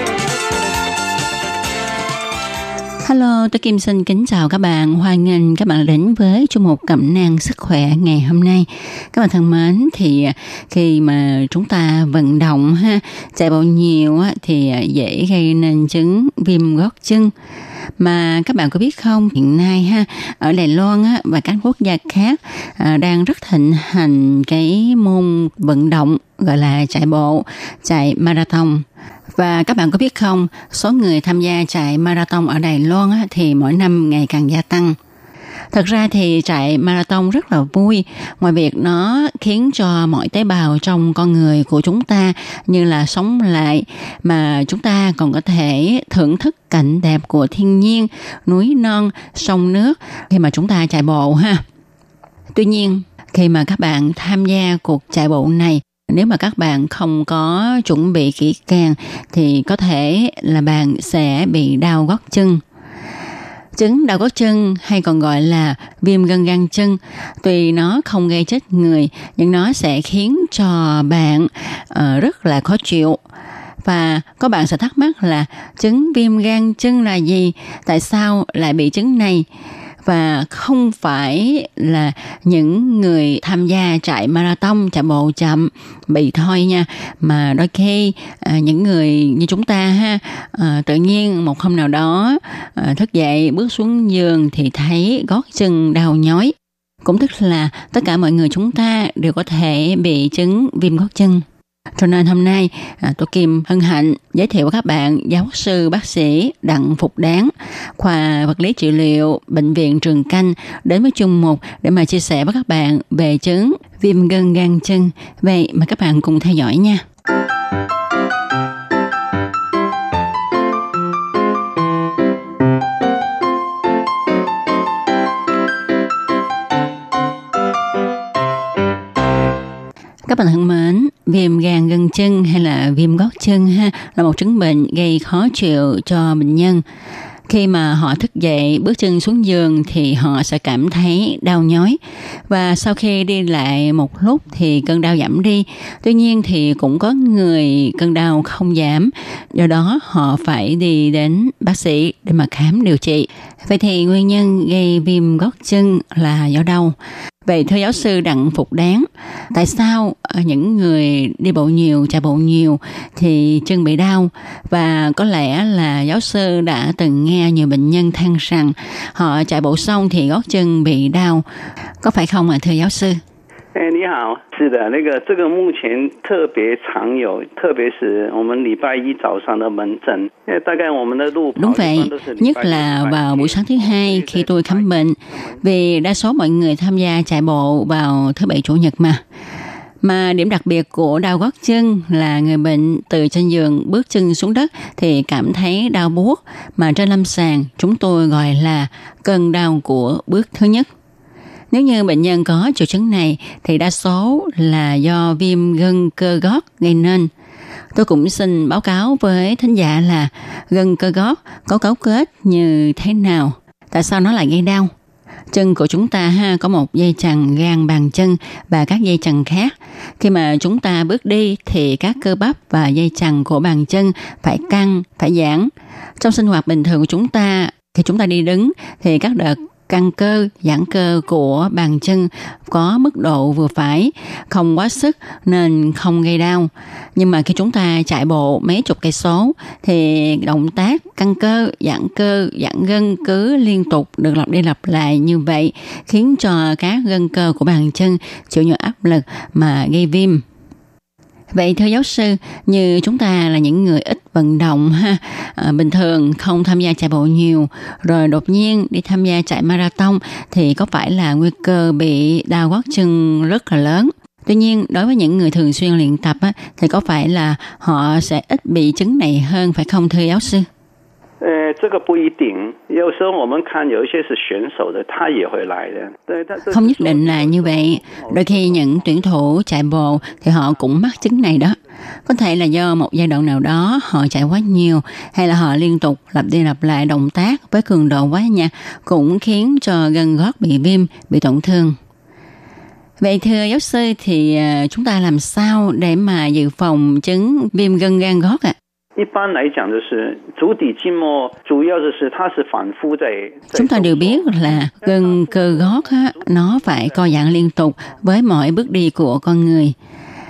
Hello, tôi Kim xin kính chào các bạn. Hoan nghênh các bạn đến với chương mục cẩm nang sức khỏe ngày hôm nay. Các bạn thân mến, thì à, khi mà chúng ta vận động ha, chạy bộ nhiều thì à, dễ gây nên chứng viêm gót chân. Mà các bạn có biết không, hiện nay ha, ở Đài Loan á, và các quốc gia khác à, đang rất thịnh hành cái môn vận động gọi là chạy bộ, chạy marathon. Và các bạn có biết không, số người tham gia chạy marathon ở Đài Loan thì mỗi năm ngày càng gia tăng. Thật ra thì chạy marathon rất là vui, ngoài việc nó khiến cho mọi tế bào trong con người của chúng ta như là sống lại, mà chúng ta còn có thể thưởng thức cảnh đẹp của thiên nhiên, núi non, sông nước khi mà chúng ta chạy bộ ha. Tuy nhiên, khi mà các bạn tham gia cuộc chạy bộ này nếu mà các bạn không có chuẩn bị kỹ càng thì có thể là bạn sẽ bị đau gót chân. Chứng đau gót chân hay còn gọi là viêm gân gan chân tuy nó không gây chết người nhưng nó sẽ khiến cho bạn uh, rất là khó chịu. Và có bạn sẽ thắc mắc là chứng viêm gan chân là gì? Tại sao lại bị chứng này? Và không phải là những người tham gia chạy marathon chạy bộ chậm bị thôi nha mà đôi khi à, những người như chúng ta ha à, tự nhiên một hôm nào đó à, thức dậy bước xuống giường thì thấy gót chân đau nhói. Cũng tức là tất cả mọi người chúng ta đều có thể bị chứng viêm gót chân cho nên hôm nay à, tôi Kim hân hạnh giới thiệu với các bạn giáo sư bác sĩ Đặng Phục Đáng, khoa vật lý trị liệu bệnh viện Trường Canh đến với chung mục để mà chia sẻ với các bạn về chứng viêm gân gan chân. Vậy mà các bạn cùng theo dõi nha. Các bạn thân mến, viêm gan gân chân hay là viêm gót chân ha là một chứng bệnh gây khó chịu cho bệnh nhân. Khi mà họ thức dậy bước chân xuống giường thì họ sẽ cảm thấy đau nhói và sau khi đi lại một lúc thì cơn đau giảm đi. Tuy nhiên thì cũng có người cơn đau không giảm, do đó họ phải đi đến bác sĩ để mà khám điều trị. Vậy thì nguyên nhân gây viêm gót chân là do đâu? Vậy thưa giáo sư Đặng Phục Đáng, tại sao ờ, những người đi bộ nhiều, chạy bộ nhiều thì chân bị đau và có lẽ là giáo sư đã từng nghe nhiều bệnh nhân than rằng họ chạy bộ xong thì gót chân bị đau, có phải không ạ thưa giáo sư? 哎，你好，是的，那个这个目前特别常有，特别是我们礼拜一早上的门诊，因为大概我们的路跑 Đúng 一 vậy, 般都是礼 nhất 拜一 là 礼拜 vào 一 buổi sáng thứ hai khi tôi khám bệnh, vì đa số mọi người tham gia chạy bộ vào thứ bảy chủ nhật mà. Mà điểm đặc biệt của đau gót chân là người bệnh từ trên giường bước chân xuống đất thì cảm thấy đau buốt mà trên lâm sàng chúng tôi gọi là cơn đau của bước thứ nhất. Nếu như bệnh nhân có triệu chứng này thì đa số là do viêm gân cơ gót gây nên. Tôi cũng xin báo cáo với thính giả là gân cơ gót có cấu kết như thế nào, tại sao nó lại gây đau. Chân của chúng ta ha có một dây chằng gan bàn chân và các dây chằng khác. Khi mà chúng ta bước đi thì các cơ bắp và dây chằng của bàn chân phải căng, phải giãn. Trong sinh hoạt bình thường của chúng ta, khi chúng ta đi đứng thì các đợt căng cơ, giãn cơ của bàn chân có mức độ vừa phải, không quá sức nên không gây đau. Nhưng mà khi chúng ta chạy bộ mấy chục cây số thì động tác căng cơ, giãn cơ, giãn gân cứ liên tục được lặp đi lặp lại như vậy khiến cho các gân cơ của bàn chân chịu nhiều áp lực mà gây viêm. Vậy thưa giáo sư, như chúng ta là những người ít vận động ha, à, bình thường không tham gia chạy bộ nhiều, rồi đột nhiên đi tham gia chạy marathon thì có phải là nguy cơ bị đau gót chân rất là lớn. Tuy nhiên, đối với những người thường xuyên luyện tập á, thì có phải là họ sẽ ít bị chứng này hơn phải không thưa giáo sư? 呃，这个不一定，有时候我们看有一些是选手的，他也会来的。对，他 Không nhất định là như vậy. Đôi khi những tuyển thủ chạy bộ thì họ cũng mắc chứng này đó. Có thể là do một giai đoạn nào đó họ chạy quá nhiều hay là họ liên tục lặp đi lặp lại động tác với cường độ quá nhanh cũng khiến cho gân gót bị viêm, bị tổn thương. Vậy thưa giáo sư thì à, chúng ta làm sao để mà dự phòng chứng viêm gân gan gót ạ? À? 一般来讲，就是足底筋膜主要就是它是反复在。 Chúng ta đều biết là gân cơ gót á, nó phải co giãn liên tục với mọi bước đi của con người.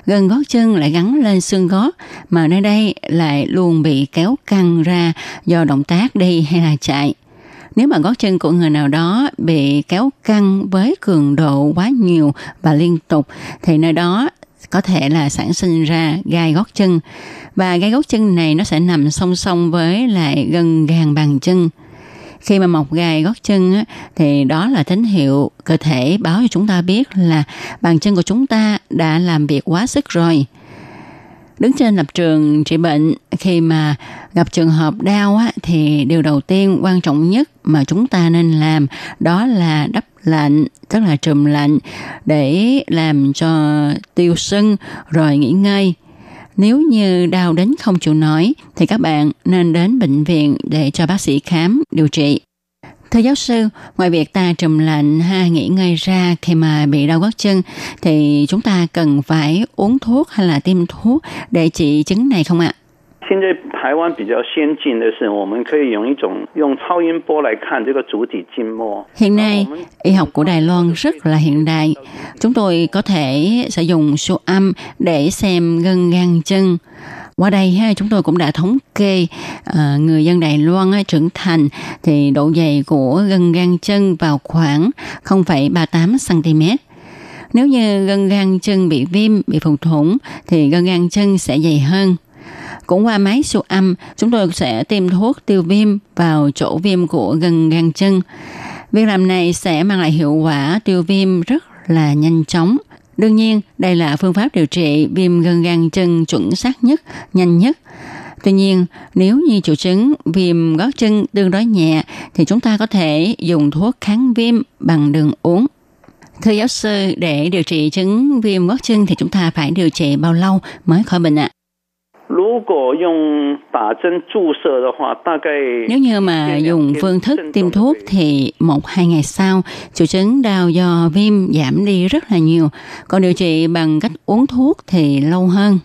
Gân gót chân lại gắn lên xương gót mà nơi đây lại luôn bị kéo căng ra do động tác đi hay là chạy. Nếu mà gót chân của người nào đó bị kéo căng với cường độ quá nhiều và liên tục thì nơi đó có thể là sản sinh ra gai gót chân và gai gót chân này nó sẽ nằm song song với lại gân gàng bàn chân. Khi mà mọc gai gót chân á, thì đó là tín hiệu cơ thể báo cho chúng ta biết là bàn chân của chúng ta đã làm việc quá sức rồi. Đứng trên lập trường trị bệnh khi mà gặp trường hợp đau á, thì điều đầu tiên quan trọng nhất mà chúng ta nên làm đó là đắp lạnh tức là trùm lạnh để làm cho tiêu sưng rồi nghỉ ngơi nếu như đau đến không chịu nổi thì các bạn nên đến bệnh viện để cho bác sĩ khám điều trị Thưa giáo sư, ngoài việc ta trùm lạnh ha nghỉ ngơi ra khi mà bị đau gót chân thì chúng ta cần phải uống thuốc hay là tiêm thuốc để trị chứng này không ạ? 现在台湾比较先进的是，我们可以用一种用超音波来看这个足底筋膜。 Hiện nay, y học của Đài Loan rất là hiện đại. Chúng tôi có thể sử dụng siêu âm để xem gân gan chân. Qua đây ha, chúng tôi cũng đã thống kê uh, người dân Đài Loan uh, trưởng thành thì độ dày của gân gan chân vào khoảng 0,38 cm. Nếu như gân gan chân bị viêm, bị phù thủng thì gân gan chân sẽ dày hơn. Cũng qua máy siêu âm, chúng tôi sẽ tiêm thuốc tiêu viêm vào chỗ viêm của gân gan chân. Việc làm này sẽ mang lại hiệu quả tiêu viêm rất là nhanh chóng. Đương nhiên, đây là phương pháp điều trị viêm gân gan chân chuẩn xác nhất, nhanh nhất. Tuy nhiên, nếu như triệu chứng viêm gót chân tương đối nhẹ thì chúng ta có thể dùng thuốc kháng viêm bằng đường uống. Thưa giáo sư, để điều trị chứng viêm gót chân thì chúng ta phải điều trị bao lâu mới khỏi bệnh ạ? À? Nếu như mà dùng phương thức tiêm thuốc thì một hai ngày sau, triệu chứng đau do viêm giảm đi rất là nhiều. Còn điều trị bằng cách uống thuốc thì lâu hơn.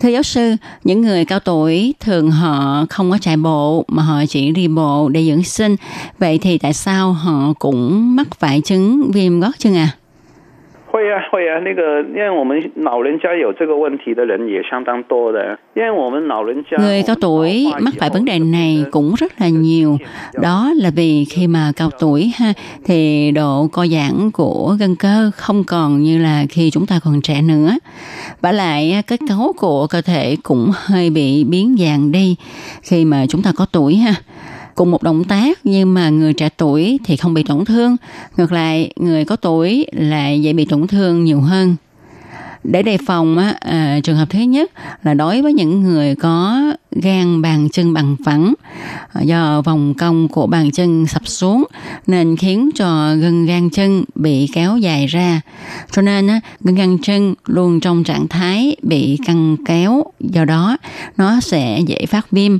Thưa giáo sư, những người cao tuổi thường họ không có chạy bộ mà họ chỉ đi bộ để dưỡng sinh. Vậy thì tại sao họ cũng mắc phải chứng viêm gót chân à? 会啊，会啊，那个，因为我们老人家有这个问题的人也相当多的，因为我们老人家 Người cao tuổi mắc phải vấn đề này cũng rất là nhiều. Đó là vì khi mà cao tuổi ha thì độ co giãn của gân cơ không còn như là khi chúng ta còn trẻ nữa. Và lại kết cấu của cơ thể cũng hơi bị biến dạng đi khi mà chúng ta có tuổi ha cùng một động tác nhưng mà người trẻ tuổi thì không bị tổn thương. Ngược lại người có tuổi lại dễ bị tổn thương nhiều hơn. Để đề phòng á, à, trường hợp thứ nhất là đối với những người có gan bàn chân bằng phẳng à, do vòng cong của bàn chân sập xuống nên khiến cho gân gan chân bị kéo dài ra. Cho nên á, gân gan chân luôn trong trạng thái bị căng kéo do đó nó sẽ dễ phát viêm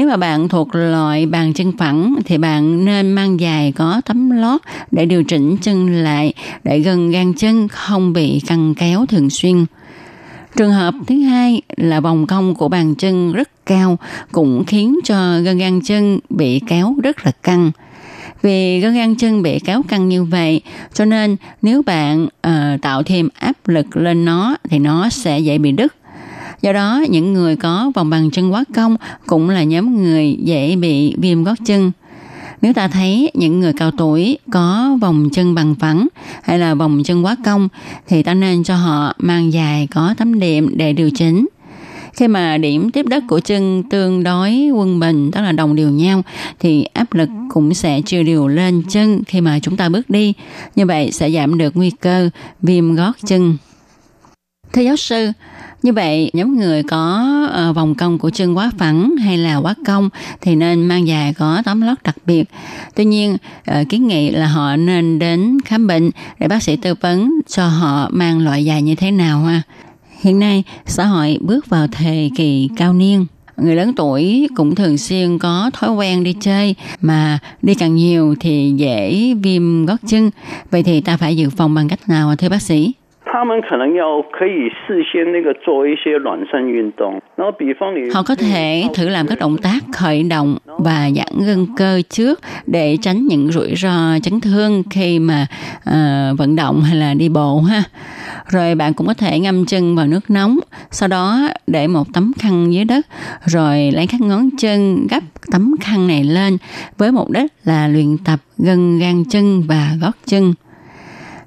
nếu mà bạn thuộc loại bàn chân phẳng thì bạn nên mang giày có tấm lót để điều chỉnh chân lại để gân gan chân không bị căng kéo thường xuyên. Trường hợp thứ hai là vòng cong của bàn chân rất cao cũng khiến cho gân gan chân bị kéo rất là căng. Vì gân gan chân bị kéo căng như vậy, cho nên nếu bạn uh, tạo thêm áp lực lên nó thì nó sẽ dễ bị đứt. Do đó, những người có vòng bàn chân quá cong cũng là nhóm người dễ bị viêm gót chân. Nếu ta thấy những người cao tuổi có vòng chân bằng phẳng hay là vòng chân quá cong thì ta nên cho họ mang dài có tấm đệm để điều chỉnh. Khi mà điểm tiếp đất của chân tương đối quân bình, tức là đồng đều nhau, thì áp lực cũng sẽ chia đều lên chân khi mà chúng ta bước đi. Như vậy sẽ giảm được nguy cơ viêm gót chân. Thưa giáo sư, như vậy, nhóm người có uh, vòng cong của chân quá phẳng hay là quá cong thì nên mang giày có tấm lót đặc biệt. Tuy nhiên, uh, kiến nghị là họ nên đến khám bệnh để bác sĩ tư vấn cho họ mang loại giày như thế nào ha. Hiện nay, xã hội bước vào thời kỳ cao niên người lớn tuổi cũng thường xuyên có thói quen đi chơi mà đi càng nhiều thì dễ viêm gót chân vậy thì ta phải dự phòng bằng cách nào thưa bác sĩ 他们可能要可以事先那个做一些暖身运动，然后比方你 Họ có thể thử làm các động tác khởi động và giãn gân cơ trước để tránh những rủi ro chấn thương khi mà uh, vận động hay là đi bộ ha. Rồi bạn cũng có thể ngâm chân vào nước nóng, sau đó để một tấm khăn dưới đất, rồi lấy các ngón chân gấp tấm khăn này lên với mục đích là luyện tập gân gan chân và gót chân.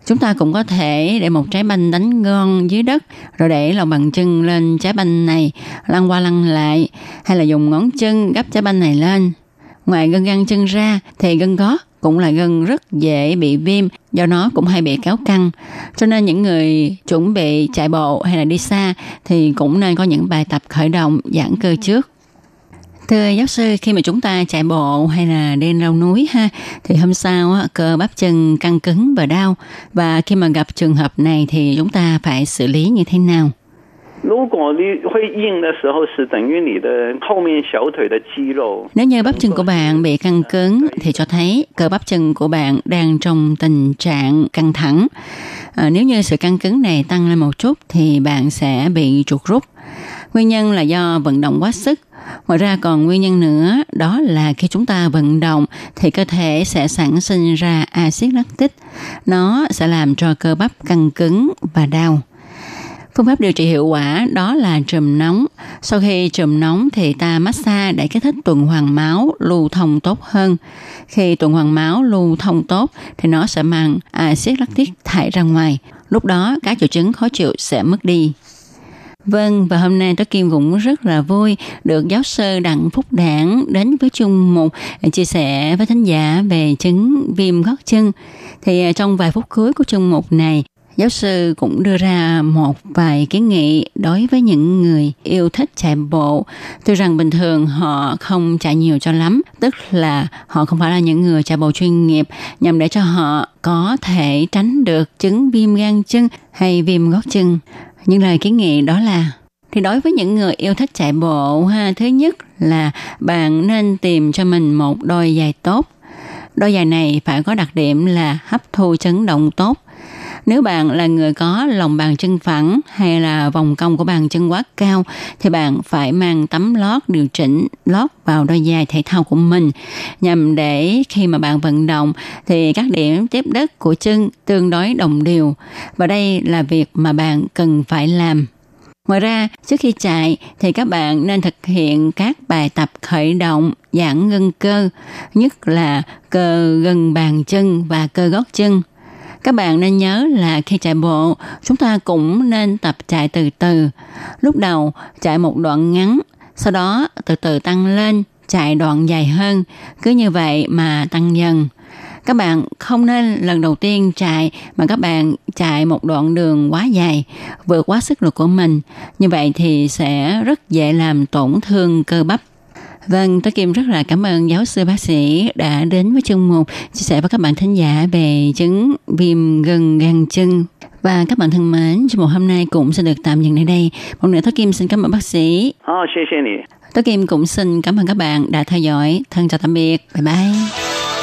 Chúng ta cũng có thể để một trái banh đánh ngon dưới đất, rồi để lòng bàn chân lên trái banh này, lăn qua lăn lại, hay là dùng ngón chân gấp trái banh này lên. Ngoài gân găng chân ra thì gân gót cũng là gân rất dễ bị viêm, do nó cũng hay bị kéo căng cho nên những người chuẩn bị chạy bộ hay là đi xa thì cũng nên có những bài tập khởi động giãn cơ trước Thưa giáo sư, khi mà chúng ta chạy bộ hay là đi leo núi ha, thì hôm sau á, cơ bắp chân căng cứng và đau. Và khi mà gặp trường hợp này thì chúng ta phải xử lý như thế nào? 如果你会硬的时候，是等于你的后面小腿的肌肉。 Nếu như bắp chân của bạn bị căng cứng thì cho thấy cơ bắp chân của bạn đang trong tình trạng căng thẳng. À, nếu như sự căng cứng này tăng lên một chút thì bạn sẽ bị chuột rút. Nguyên nhân là do vận động quá sức. Ngoài ra còn nguyên nhân nữa, đó là khi chúng ta vận động thì cơ thể sẽ sản sinh ra axit lactic. Nó sẽ làm cho cơ bắp căng cứng và đau. Phương pháp điều trị hiệu quả đó là trùm nóng. Sau khi trùm nóng thì ta massage để kích thích tuần hoàn máu lưu thông tốt hơn. Khi tuần hoàn máu lưu thông tốt thì nó sẽ mang axit lactic thải ra ngoài. Lúc đó các triệu chứng khó chịu sẽ mất đi. Vâng, và hôm nay Tố Kim cũng rất là vui được giáo sư Đặng Phúc Đảng đến với chung một chia sẻ với thính giả về chứng viêm gót chân. Thì à, trong vài phút cuối của chung mục này, giáo sư cũng đưa ra một vài kiến nghị đối với những người yêu thích chạy bộ. Tuy rằng bình thường họ không chạy nhiều cho lắm, tức là họ không phải là những người chạy bộ chuyên nghiệp nhằm để cho họ có thể tránh được chứng viêm gan chân hay viêm gót chân. Những lời kiến nghị đó là thì đối với những người yêu thích chạy bộ ha, thứ nhất là bạn nên tìm cho mình một đôi giày tốt. Đôi giày này phải có đặc điểm là hấp thu chấn động tốt. Nếu bạn là người có lòng bàn chân phẳng hay là vòng cong của bàn chân quá cao thì bạn phải mang tấm lót điều chỉnh lót vào đôi giày thể thao của mình nhằm để khi mà bạn vận động thì các điểm tiếp đất của chân tương đối đồng đều. Và đây là việc mà bạn cần phải làm. Ngoài ra, trước khi chạy thì các bạn nên thực hiện các bài tập khởi động, giãn gân cơ, nhất là cơ gần bàn chân và cơ gót chân. Các bạn nên nhớ là khi chạy bộ, chúng ta cũng nên tập chạy từ từ. Lúc đầu chạy một đoạn ngắn, sau đó từ từ tăng lên, chạy đoạn dài hơn. Cứ như vậy mà tăng dần. Các bạn không nên lần đầu tiên chạy mà các bạn chạy một đoạn đường quá dài, vượt quá sức lực của mình. Như vậy thì sẽ rất dễ làm tổn thương cơ bắp Vâng, tôi Kim rất là cảm ơn giáo sư bác sĩ đã đến với chương mục chia sẻ với các bạn thính giả về chứng viêm gần gan chân. Và các bạn thân mến, chương mục hôm nay cũng sẽ được tạm dừng tại đây. Một nữa tôi Kim xin cảm ơn bác sĩ. Oh, tôi Kim cũng xin cảm ơn các bạn đã theo dõi. Thân chào tạm biệt. Bye bye.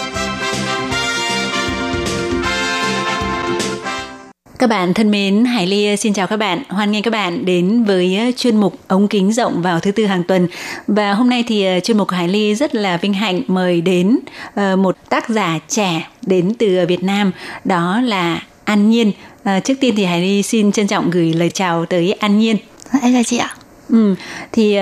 Các bạn thân mến, Hải Ly xin chào các bạn. Hoan nghênh các bạn đến với chuyên mục ống kính rộng vào thứ tư hàng tuần. Và hôm nay thì ờ, chuyên mục Hải Ly rất là vinh hạnh mời đến ờ, một tác giả trẻ đến từ Việt Nam, đó là An Nhiên. Trước tiên thì Hải Ly xin trân trọng gửi lời chào tới An Nhiên. Em chào chị ạ. Ừ, thì uh,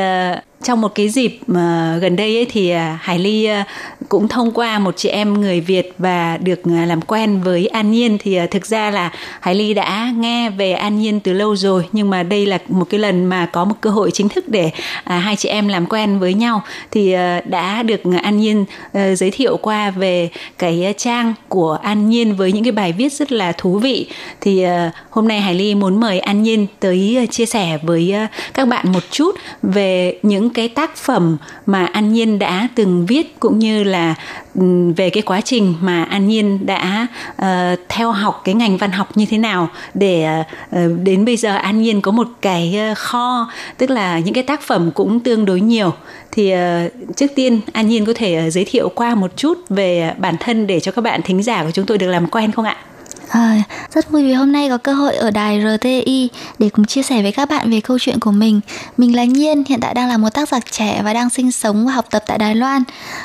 trong một cái dịp mà gần đây ấy thì ờ, Hải Ly ờ, cũng thông qua một chị em người Việt và được làm quen với An Nhiên. Thì thực ra là Hải Ly đã nghe về An Nhiên từ lâu rồi, nhưng mà đây là một cái lần mà có một cơ hội chính thức để à, hai chị em làm quen với nhau. Thì đã được An Nhiên giới thiệu qua về cái trang của An Nhiên với những cái bài viết rất là thú vị. Thì hôm nay Hải Ly muốn mời An Nhiên tới chia sẻ với các bạn một chút về những cái tác phẩm mà An Nhiên đã từng viết cũng như là về cái quá trình mà An Nhiên đã uh, theo học cái ngành văn học như thế nào để uh, đến bây giờ An Nhiên có một cái kho tức là những cái tác phẩm cũng tương đối nhiều thì uh, trước tiên An Nhiên có thể uh, giới thiệu qua một chút về bản thân để cho các bạn thính giả của chúng tôi được làm quen không ạ? À, rất vui vì hôm nay có cơ hội ở đài RTI để cùng chia sẻ với các bạn về câu chuyện của mình. Mình là Nhiên, hiện tại đang là một tác giả trẻ và đang sinh sống và học tập tại Đài Loan.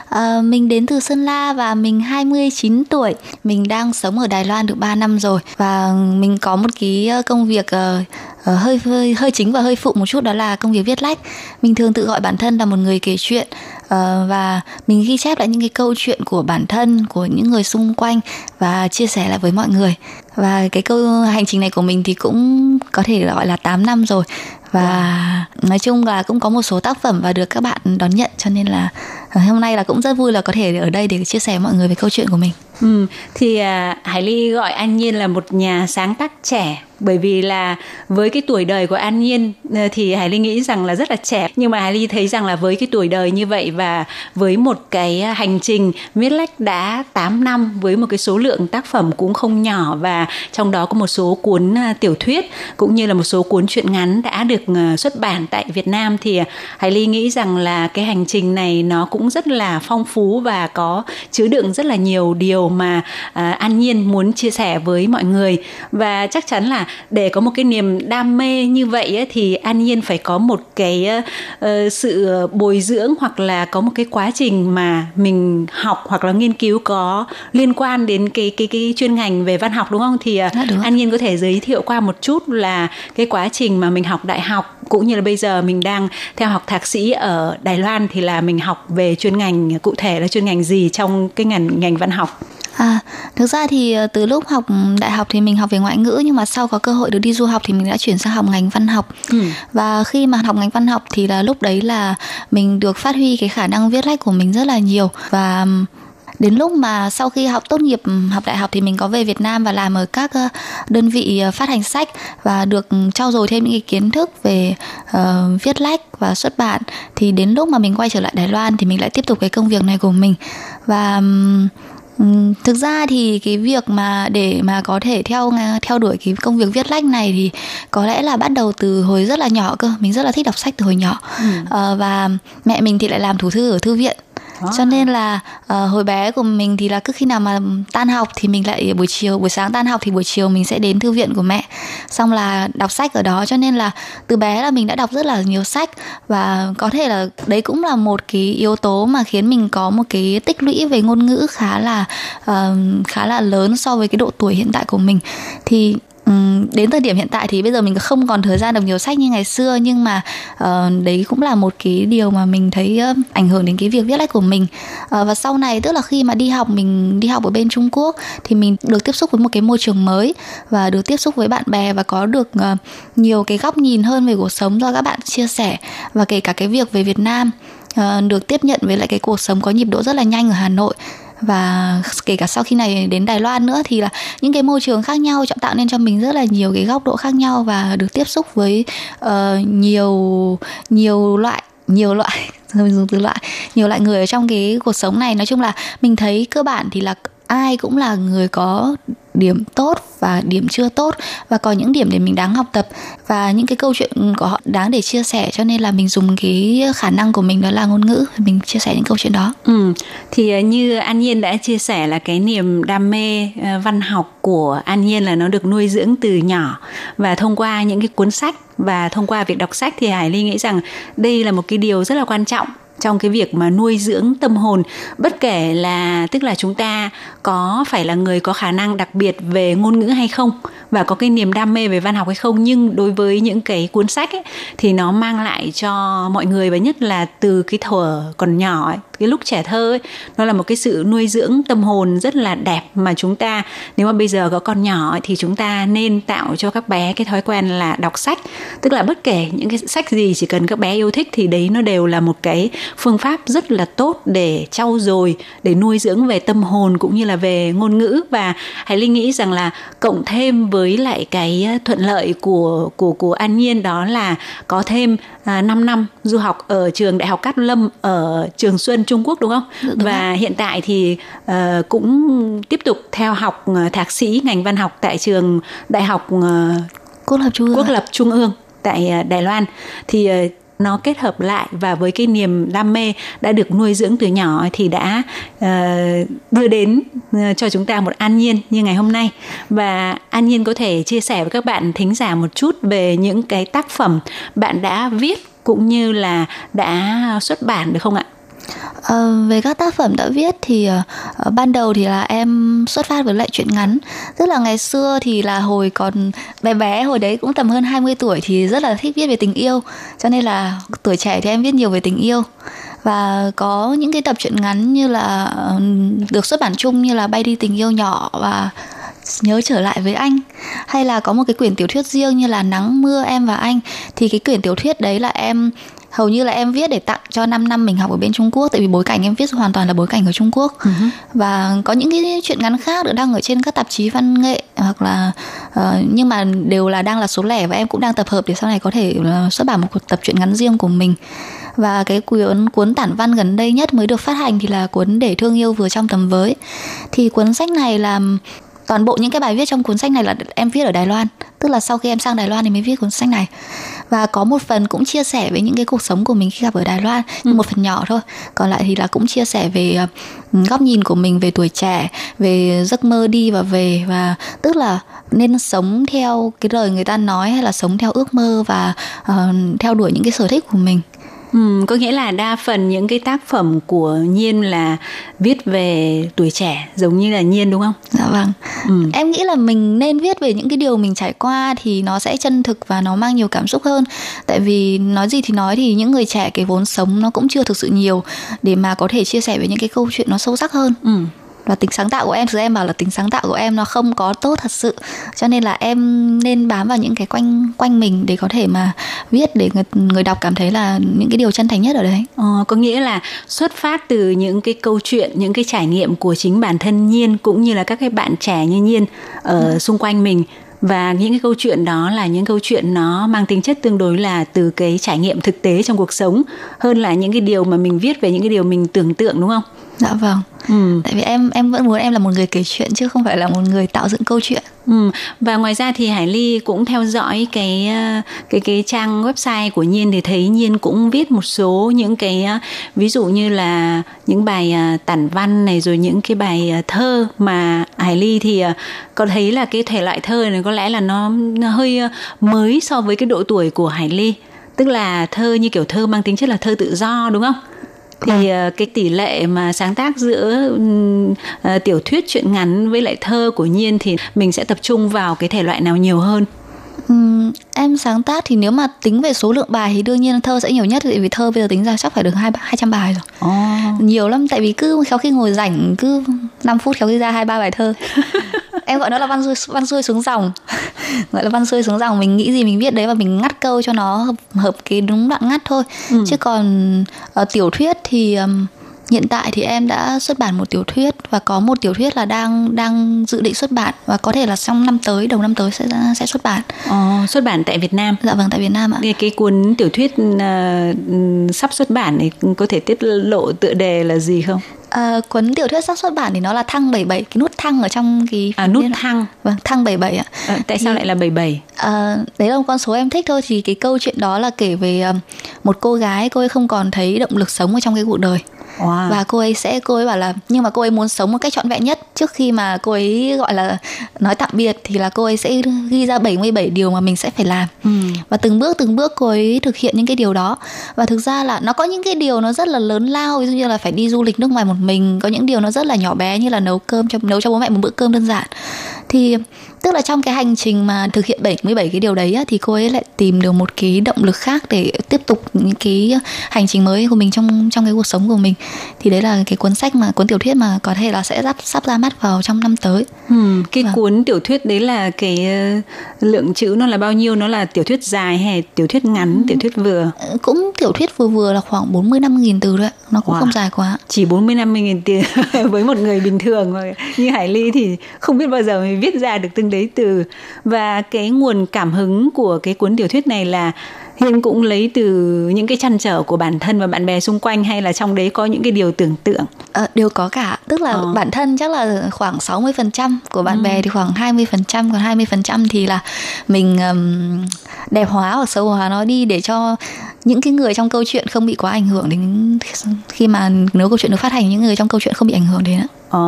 À, mình đến từ Sơn La và mình 29 tuổi. Mình đang sống ở Đài Loan được 3 năm rồi và mình có một cái ờ, công việc uh, uh, hơi, hơi hơi chính và hơi phụ một chút đó là công việc viết lách. Mình thường tự gọi bản thân là một người kể chuyện uh, và mình ghi chép lại những cái câu chuyện của bản thân của những người xung quanh và chia sẻ lại với mọi người. Và cái câu hành trình này của mình thì cũng có thể gọi là 8 năm rồi. Và nói chung là cũng có một số tác phẩm và được các bạn đón nhận cho nên là ờ, Ờ, hôm nay là cũng rất vui là có thể ở đây để chia sẻ mọi người về câu chuyện của mình. Ừ, thì à, Hải Ly gọi An Nhiên là một nhà sáng tác trẻ bởi vì là với cái tuổi đời của An Nhiên ờ, thì Hải Ly nghĩ rằng là rất là trẻ nhưng mà Hải Ly thấy rằng là với cái tuổi đời như vậy và với một cái à, hành trình viết lách đã 8 năm với một cái số lượng tác phẩm cũng không nhỏ và trong đó có một số cuốn à, tiểu thuyết cũng như là một số cuốn truyện ngắn đã được à, xuất bản tại Việt Nam thì Hải Ly nghĩ rằng là cái hành trình này nó cũng rất là phong phú và có chứa đựng rất là nhiều điều mà à, An Nhiên muốn chia sẻ với mọi người. Và chắc chắn là để có một cái niềm đam mê như vậy ấy, thì An Nhiên phải có một cái uh, sự bồi dưỡng hoặc là có một cái quá trình mà mình học hoặc là nghiên cứu có liên quan đến cái cái cái chuyên ngành về văn học đúng không? Thì uh, An Nhiên có thể giới thiệu qua một chút là cái quá trình mà mình học đại học cũng như là bây giờ mình đang theo học thạc sĩ ở Đài Loan thì là mình học về chuyên ngành cụ thể là chuyên ngành gì trong cái ngành ngành văn học À, thực ra thì ờ, từ lúc học đại học thì mình học về ngoại ngữ nhưng mà sau có cơ hội được đi du học thì mình đã chuyển sang học ngành văn học. Ừ. Và khi mà học ngành văn học thì là lúc đấy là mình được phát huy cái khả năng viết lách của mình rất là nhiều và đến lúc mà sau khi học tốt nghiệp học đại học thì mình có về Việt Nam và làm ở các ờ, đơn vị ờ, phát hành sách và được trau dồi thêm những cái kiến thức về uh, viết lách và xuất bản. Thì đến lúc mà mình quay trở lại Đài Loan thì mình lại tiếp tục cái công việc này của mình. Và um, thực ra thì cái việc mà để mà có thể theo theo đuổi cái công việc viết lách này thì có lẽ là bắt đầu từ hồi rất là nhỏ cơ. Mình rất là thích đọc sách từ hồi nhỏ. Ừ. à, và mẹ mình thì lại làm thủ thư ở thư viện Ờ. cho nên là uh, hồi bé của mình thì là cứ khi nào mà tan học thì mình lại buổi chiều buổi sáng tan học thì buổi chiều mình sẽ đến thư viện của mẹ. Xong là đọc sách ở đó cho nên là từ bé là mình đã đọc rất là nhiều sách. Và có thể là đấy cũng là một cái yếu tố mà khiến mình có một cái tích lũy về ngôn ngữ khá là uh, khá là lớn so với cái độ tuổi hiện tại của mình. Thì đến thời điểm hiện tại thì bây giờ mình không còn thời gian đọc nhiều sách như ngày xưa nhưng mà uh, đấy cũng là một cái điều mà mình thấy uh, ảnh hưởng đến cái việc viết lách của mình. Uh, và sau này tức là khi mà đi học mình đi học ở bên Trung Quốc thì mình được tiếp xúc với một cái môi trường mới và được tiếp xúc với bạn bè và có được uh, nhiều cái góc nhìn hơn về cuộc sống do các bạn chia sẻ và kể cả cái việc về Việt Nam. Uh, được tiếp nhận với lại cái cuộc sống có nhịp độ rất là nhanh ở Hà Nội và kể cả sau khi này đến Đài Loan nữa thì là những cái môi trường khác nhau chọn tạo nên cho mình rất là nhiều cái góc độ khác nhau và được tiếp xúc với uh, nhiều nhiều loại nhiều loại mình dùng từ loại nhiều loại người ở trong cái cuộc sống này. Nói chung là mình thấy cơ bản thì là ai cũng là người có điểm tốt và điểm chưa tốt và có những điểm để mình đáng học tập và những cái câu chuyện của họ đáng để chia sẻ, cho nên là mình dùng cái khả năng của mình đó là ngôn ngữ, mình chia sẻ những câu chuyện đó. Ừ. Thì ờ, như An Nhiên đã chia sẻ là cái niềm đam mê ờ, văn học của An Nhiên là nó được nuôi dưỡng từ nhỏ và thông qua những cái cuốn sách và thông qua việc đọc sách thì Hải Ly nghĩ rằng đây là một cái điều rất là quan trọng trong cái việc mà nuôi dưỡng tâm hồn. Bất kể là tức là chúng ta có phải là người có khả năng đặc biệt về ngôn ngữ hay không và có cái niềm đam mê về văn học hay không nhưng đối với những cái cuốn sách ấy, thì nó mang lại cho mọi người và nhất là từ cái thuở còn nhỏ ấy, cái lúc trẻ thơ ấy, nó là một cái sự nuôi dưỡng tâm hồn rất là đẹp mà chúng ta nếu mà bây giờ có con nhỏ ấy, thì chúng ta nên tạo cho các bé cái thói quen là đọc sách. Tức là bất kể những cái sách gì chỉ cần các bé yêu thích thì đấy nó đều là một cái phương pháp rất là tốt để trau dồi để nuôi dưỡng về tâm hồn cũng như là về ngôn ngữ. Và hãy Linh nghĩ rằng là cộng thêm với lại cái ờ, thuận lợi của của của An Nhiên đó là có thêm à, 5 năm du học ở trường Đại học Cát Lâm ở Trường Xuân. Trung Quốc đúng không? Đúng và rồi. hiện tại thì uh, cũng tiếp tục theo học uh, thạc sĩ ngành văn học tại trường Đại học uh, Quốc lập Trung ương. Quốc lập Trung ương tại Đài Loan thì nó kết hợp lại và với cái niềm đam mê đã được nuôi dưỡng từ nhỏ thì đã uh, đưa đến cho chúng ta một an nhiên như ngày hôm nay và an nhiên có thể chia sẻ với các bạn thính giả một chút về những cái tác phẩm bạn đã viết cũng như là đã xuất bản được không ạ? À, về các tác phẩm đã viết thì uh, ban đầu thì là em xuất phát với lại chuyện ngắn. Tức là ngày xưa thì là hồi còn bé bé hồi đấy cũng tầm hơn 20 tuổi thì rất là thích viết về tình yêu. Cho nên là tuổi trẻ thì em viết nhiều về tình yêu. Và có những cái tập truyện ngắn như là được xuất bản chung như là bay đi tình yêu nhỏ và nhớ trở lại với anh. Hay là có một cái quyển tiểu thuyết riêng như là nắng mưa em và anh. Thì cái quyển tiểu thuyết đấy là em hầu như là em viết để tặng cho 5 năm mình học ở bên Trung Quốc tại vì bối cảnh em viết hoàn toàn là bối cảnh ở Trung Quốc. Uh-huh. và có những cái chuyện ngắn khác được đăng ở trên các tạp chí văn nghệ hoặc là uh, nhưng mà đều là đang là số lẻ và em cũng đang tập hợp để sau này có thể uh, xuất bản một cuộc tập truyện ngắn riêng của mình. Và cái cuốn cuốn tản văn gần đây nhất mới được phát hành thì là cuốn để thương yêu vừa trong tầm với. Thì cuốn sách này là toàn bộ những cái bài viết trong cuốn sách này là em viết ở Đài Loan. Tức là sau khi em sang Đài Loan thì mới viết cuốn sách này và có một phần cũng chia sẻ với những cái cuộc sống của mình khi gặp ở Đài Loan ừ. một phần nhỏ thôi còn lại thì là cũng chia sẻ về uh, góc nhìn của mình về tuổi trẻ về giấc mơ đi và về và tức là nên sống theo cái lời người ta nói hay là sống theo ước mơ và uh, theo đuổi những cái sở thích của mình Ừ, có nghĩa là đa phần những cái tác phẩm của Nhiên là viết về tuổi trẻ giống như là Nhiên đúng không? Dạ vâng. Ừ. Em nghĩ là mình nên viết về những cái điều mình trải qua thì nó sẽ chân thực và nó mang nhiều cảm xúc hơn. Tại vì nói gì thì nói thì những người trẻ cái vốn sống nó cũng chưa thực sự nhiều để mà có thể chia sẻ về những cái câu chuyện nó sâu sắc hơn. Ừ và tính sáng tạo của em thực em bảo là tính sáng tạo của em nó không có tốt thật sự. Cho nên là em nên bám vào những cái quanh quanh mình để có thể mà viết để người, người đọc cảm thấy là những cái điều chân thành nhất ở đấy. Ờ, có nghĩa là xuất phát từ những cái câu chuyện những cái trải nghiệm của chính bản thân nhiên cũng như là các cái bạn trẻ như nhiên ở ừ. xung quanh mình. Và những cái câu chuyện đó là những câu chuyện nó mang tính chất tương đối là từ cái trải nghiệm thực tế trong cuộc sống hơn là những cái điều mà mình viết về những cái điều mình tưởng tượng đúng không dạ vâng ừ. tại vì em em vẫn muốn em là một người kể chuyện chứ không phải là một người tạo dựng câu chuyện ừ. và ngoài ra thì hải ly cũng theo dõi cái ờ, cái cái trang website của nhiên thì thấy nhiên cũng viết một số những cái ờ, ví dụ như là những bài ờ, tản văn này rồi những cái bài thơ mà hải ly thì có thấy là cái thể loại thơ này có lẽ là nó, nó hơi mới so với cái độ tuổi của hải ly tức là thơ như kiểu thơ mang tính chất là thơ tự do đúng không thì ờ, cái tỷ lệ mà sáng tác giữa uh, tiểu thuyết truyện ngắn với lại thơ của nhiên thì mình sẽ tập trung vào cái thể loại nào nhiều hơn? Um, em sáng tác thì nếu mà tính về số lượng bài thì đương nhiên thơ sẽ nhiều nhất tại vì thơ bây giờ tính ra chắc phải được hai hai trăm bài rồi oh. nhiều lắm tại vì cứ khéo khi ngồi rảnh cứ 5 phút khéo khi ra hai ba bài thơ em gọi nó là văn xuôi văn xuôi xuống dòng gọi là văn xuôi xuống dòng mình nghĩ gì mình viết đấy và mình ngắt câu cho nó hợp, hợp cái đúng đoạn ngắt thôi ừ. chứ còn uh, tiểu thuyết thì um, hiện tại thì em đã xuất bản một tiểu thuyết và có một tiểu thuyết là đang đang dự định xuất bản và có thể là trong năm tới đầu năm tới sẽ sẽ xuất bản. Ồ, xuất bản tại Việt Nam. Dạ vâng tại Việt Nam ạ. Cái, cái cuốn tiểu thuyết uh, sắp xuất bản này có thể tiết lộ tựa đề là gì không? À, cuốn tiểu thuyết sắp xuất bản thì nó là thăng 77 cái nút thăng ở trong cái à nút thăng vâng thăng 77 ạ à, tại sao thì, lại là 77 à, đấy là một con số em thích thôi thì cái câu chuyện đó là kể về um, một cô gái cô ấy không còn thấy động lực sống ở trong cái cuộc đời Wow. và cô ấy sẽ cô ấy bảo là nhưng mà cô ấy muốn sống một cách trọn vẹn nhất. Trước khi mà cô ấy gọi là nói tạm biệt thì là cô ấy sẽ ghi ra 77 điều mà mình sẽ phải làm. Ừ. và từng bước từng bước cô ấy thực hiện những cái điều đó. Và thực ra là nó có những cái điều nó rất là lớn lao. Ví dụ như là phải đi du lịch nước ngoài một mình có những điều nó rất là nhỏ bé như là nấu cơm cho nấu cho bố mẹ một bữa cơm đơn giản thì tức là trong cái hành trình mà thực hiện 77 cái điều đấy á, thì cô ấy lại tìm được một cái động lực khác để tiếp tục những cái hành trình mới của mình trong trong cái cuộc sống của mình thì đấy là cái cuốn sách mà cuốn tiểu thuyết mà có thể là sẽ sắp sắp ra mắt vào trong năm tới. Ừ, cái vâng. cuốn tiểu thuyết đấy là cái ờ, lượng chữ nó là bao nhiêu? Nó là tiểu thuyết dài hay tiểu thuyết ngắn, ừ. tiểu thuyết vừa? Ờ, cũng tiểu thuyết vừa vừa là khoảng 45 nghìn từ đấy, nó cũng wow. không dài quá. Chỉ 45 nghìn từ với một người bình thường như Hải Ly thì không biết bao giờ mới viết ra được từng đấy từ. Và cái nguồn cảm hứng của cái cuốn tiểu thuyết này là Hiên cũng lấy từ những cái chăn trở của bản thân và bạn bè xung quanh hay là trong đấy có những cái điều tưởng tượng? À, đều có cả, tức là ờ. bản thân chắc là khoảng 60% của bạn ừ. bè thì khoảng 20% còn 20% thì là mình um, đẹp hóa hoặc xấu hóa nó đi để cho những cái người trong câu chuyện không bị quá ảnh hưởng đến khi mà nếu câu chuyện được phát hành những người trong câu chuyện không bị ảnh hưởng đến. Ờ,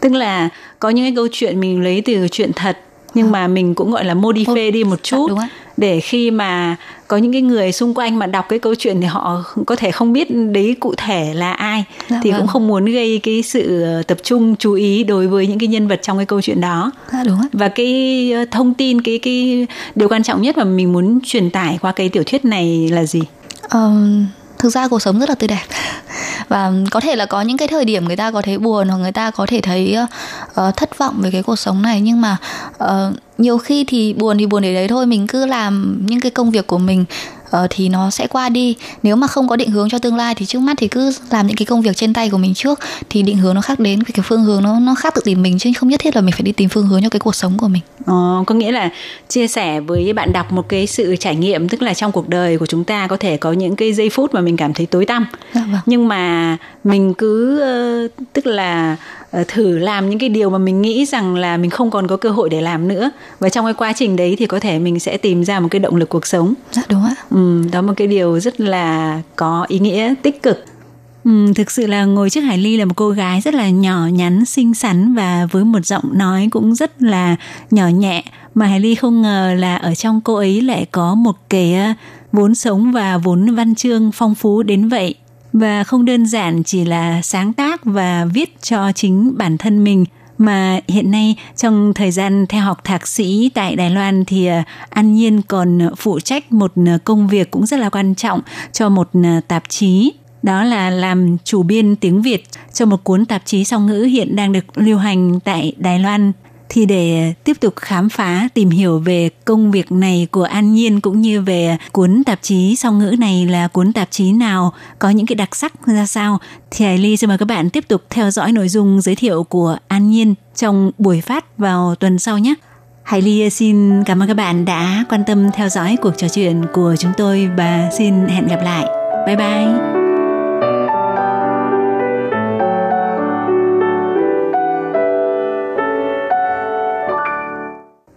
tức là có những cái câu chuyện mình lấy từ chuyện thật nhưng mà mình cũng gọi là modify đi một chút đúng để khi mà có những cái người xung quanh mà đọc cái câu chuyện thì họ có thể không biết đấy cụ thể là ai dạ thì vâng. cũng không muốn gây cái sự ờ, tập trung chú ý đối với những cái nhân vật trong cái câu chuyện đó. Dạ, đúng và cái ờ, thông tin cái cái điều quan trọng nhất mà mình muốn truyền tải qua cái tiểu thuyết này là gì? Um, thực ra cuộc sống rất là tươi đẹp. Và có thể là có những cái thời điểm người ta có thấy buồn hoặc người ta có thể thấy uh, thất vọng về cái cuộc sống này nhưng mà uh, nhiều khi thì buồn thì buồn để đấy thôi mình cứ làm những cái công việc của mình uh, thì nó sẽ qua đi. Nếu mà không có định hướng cho tương lai thì trước mắt thì cứ làm những cái công việc trên tay của mình trước. Thì định hướng nó khác đến cái phương hướng nó nó khác tự tìm mình chứ không nhất thiết là mình phải đi tìm phương hướng cho cái cuộc sống của mình. Ờ, có nghĩa là chia sẻ với bạn đọc một cái sự trải nghiệm tức là trong cuộc đời của chúng ta có thể có những cái giây phút mà mình cảm thấy tối tăm. Dạ vâng. nhưng mà mình cứ uh, tức là thử làm những cái điều mà mình nghĩ rằng là mình không còn có cơ hội để làm nữa. Và trong cái quá trình đấy thì có thể mình sẽ tìm ra một cái động lực cuộc sống. Dạ đúng ạ. Ừ đó một cái điều rất là có ý nghĩa tích cực. Ừ, thực sự là ngồi trước Hải Ly là một cô gái rất là nhỏ nhắn, xinh xắn và với một giọng nói cũng rất là nhỏ nhẹ. Mà Hải Ly không ngờ là ở trong cô ấy lại có một cái vốn sống và vốn văn chương phong phú đến vậy và không đơn giản chỉ là sáng tác và viết cho chính bản thân mình, mà hiện nay trong thời gian theo học thạc sĩ tại Đài Loan thì à, An Nhiên còn phụ trách một à, công việc cũng rất là quan trọng cho một à, tạp chí, đó là làm chủ biên tiếng Việt cho một cuốn tạp chí song ngữ hiện đang được lưu hành tại Đài Loan thì để tiếp tục khám phá, tìm hiểu về công việc này của An Nhiên cũng như về cuốn tạp chí song ngữ này là cuốn tạp chí nào, có những cái đặc sắc ra sao, thì Hải Ly xin mời các bạn tiếp tục theo dõi nội dung giới thiệu của An Nhiên trong buổi phát vào tuần sau nhé. Hải Ly xin cảm ơn các bạn đã quan tâm theo dõi cuộc trò chuyện của chúng tôi và xin hẹn gặp lại. Bye bye!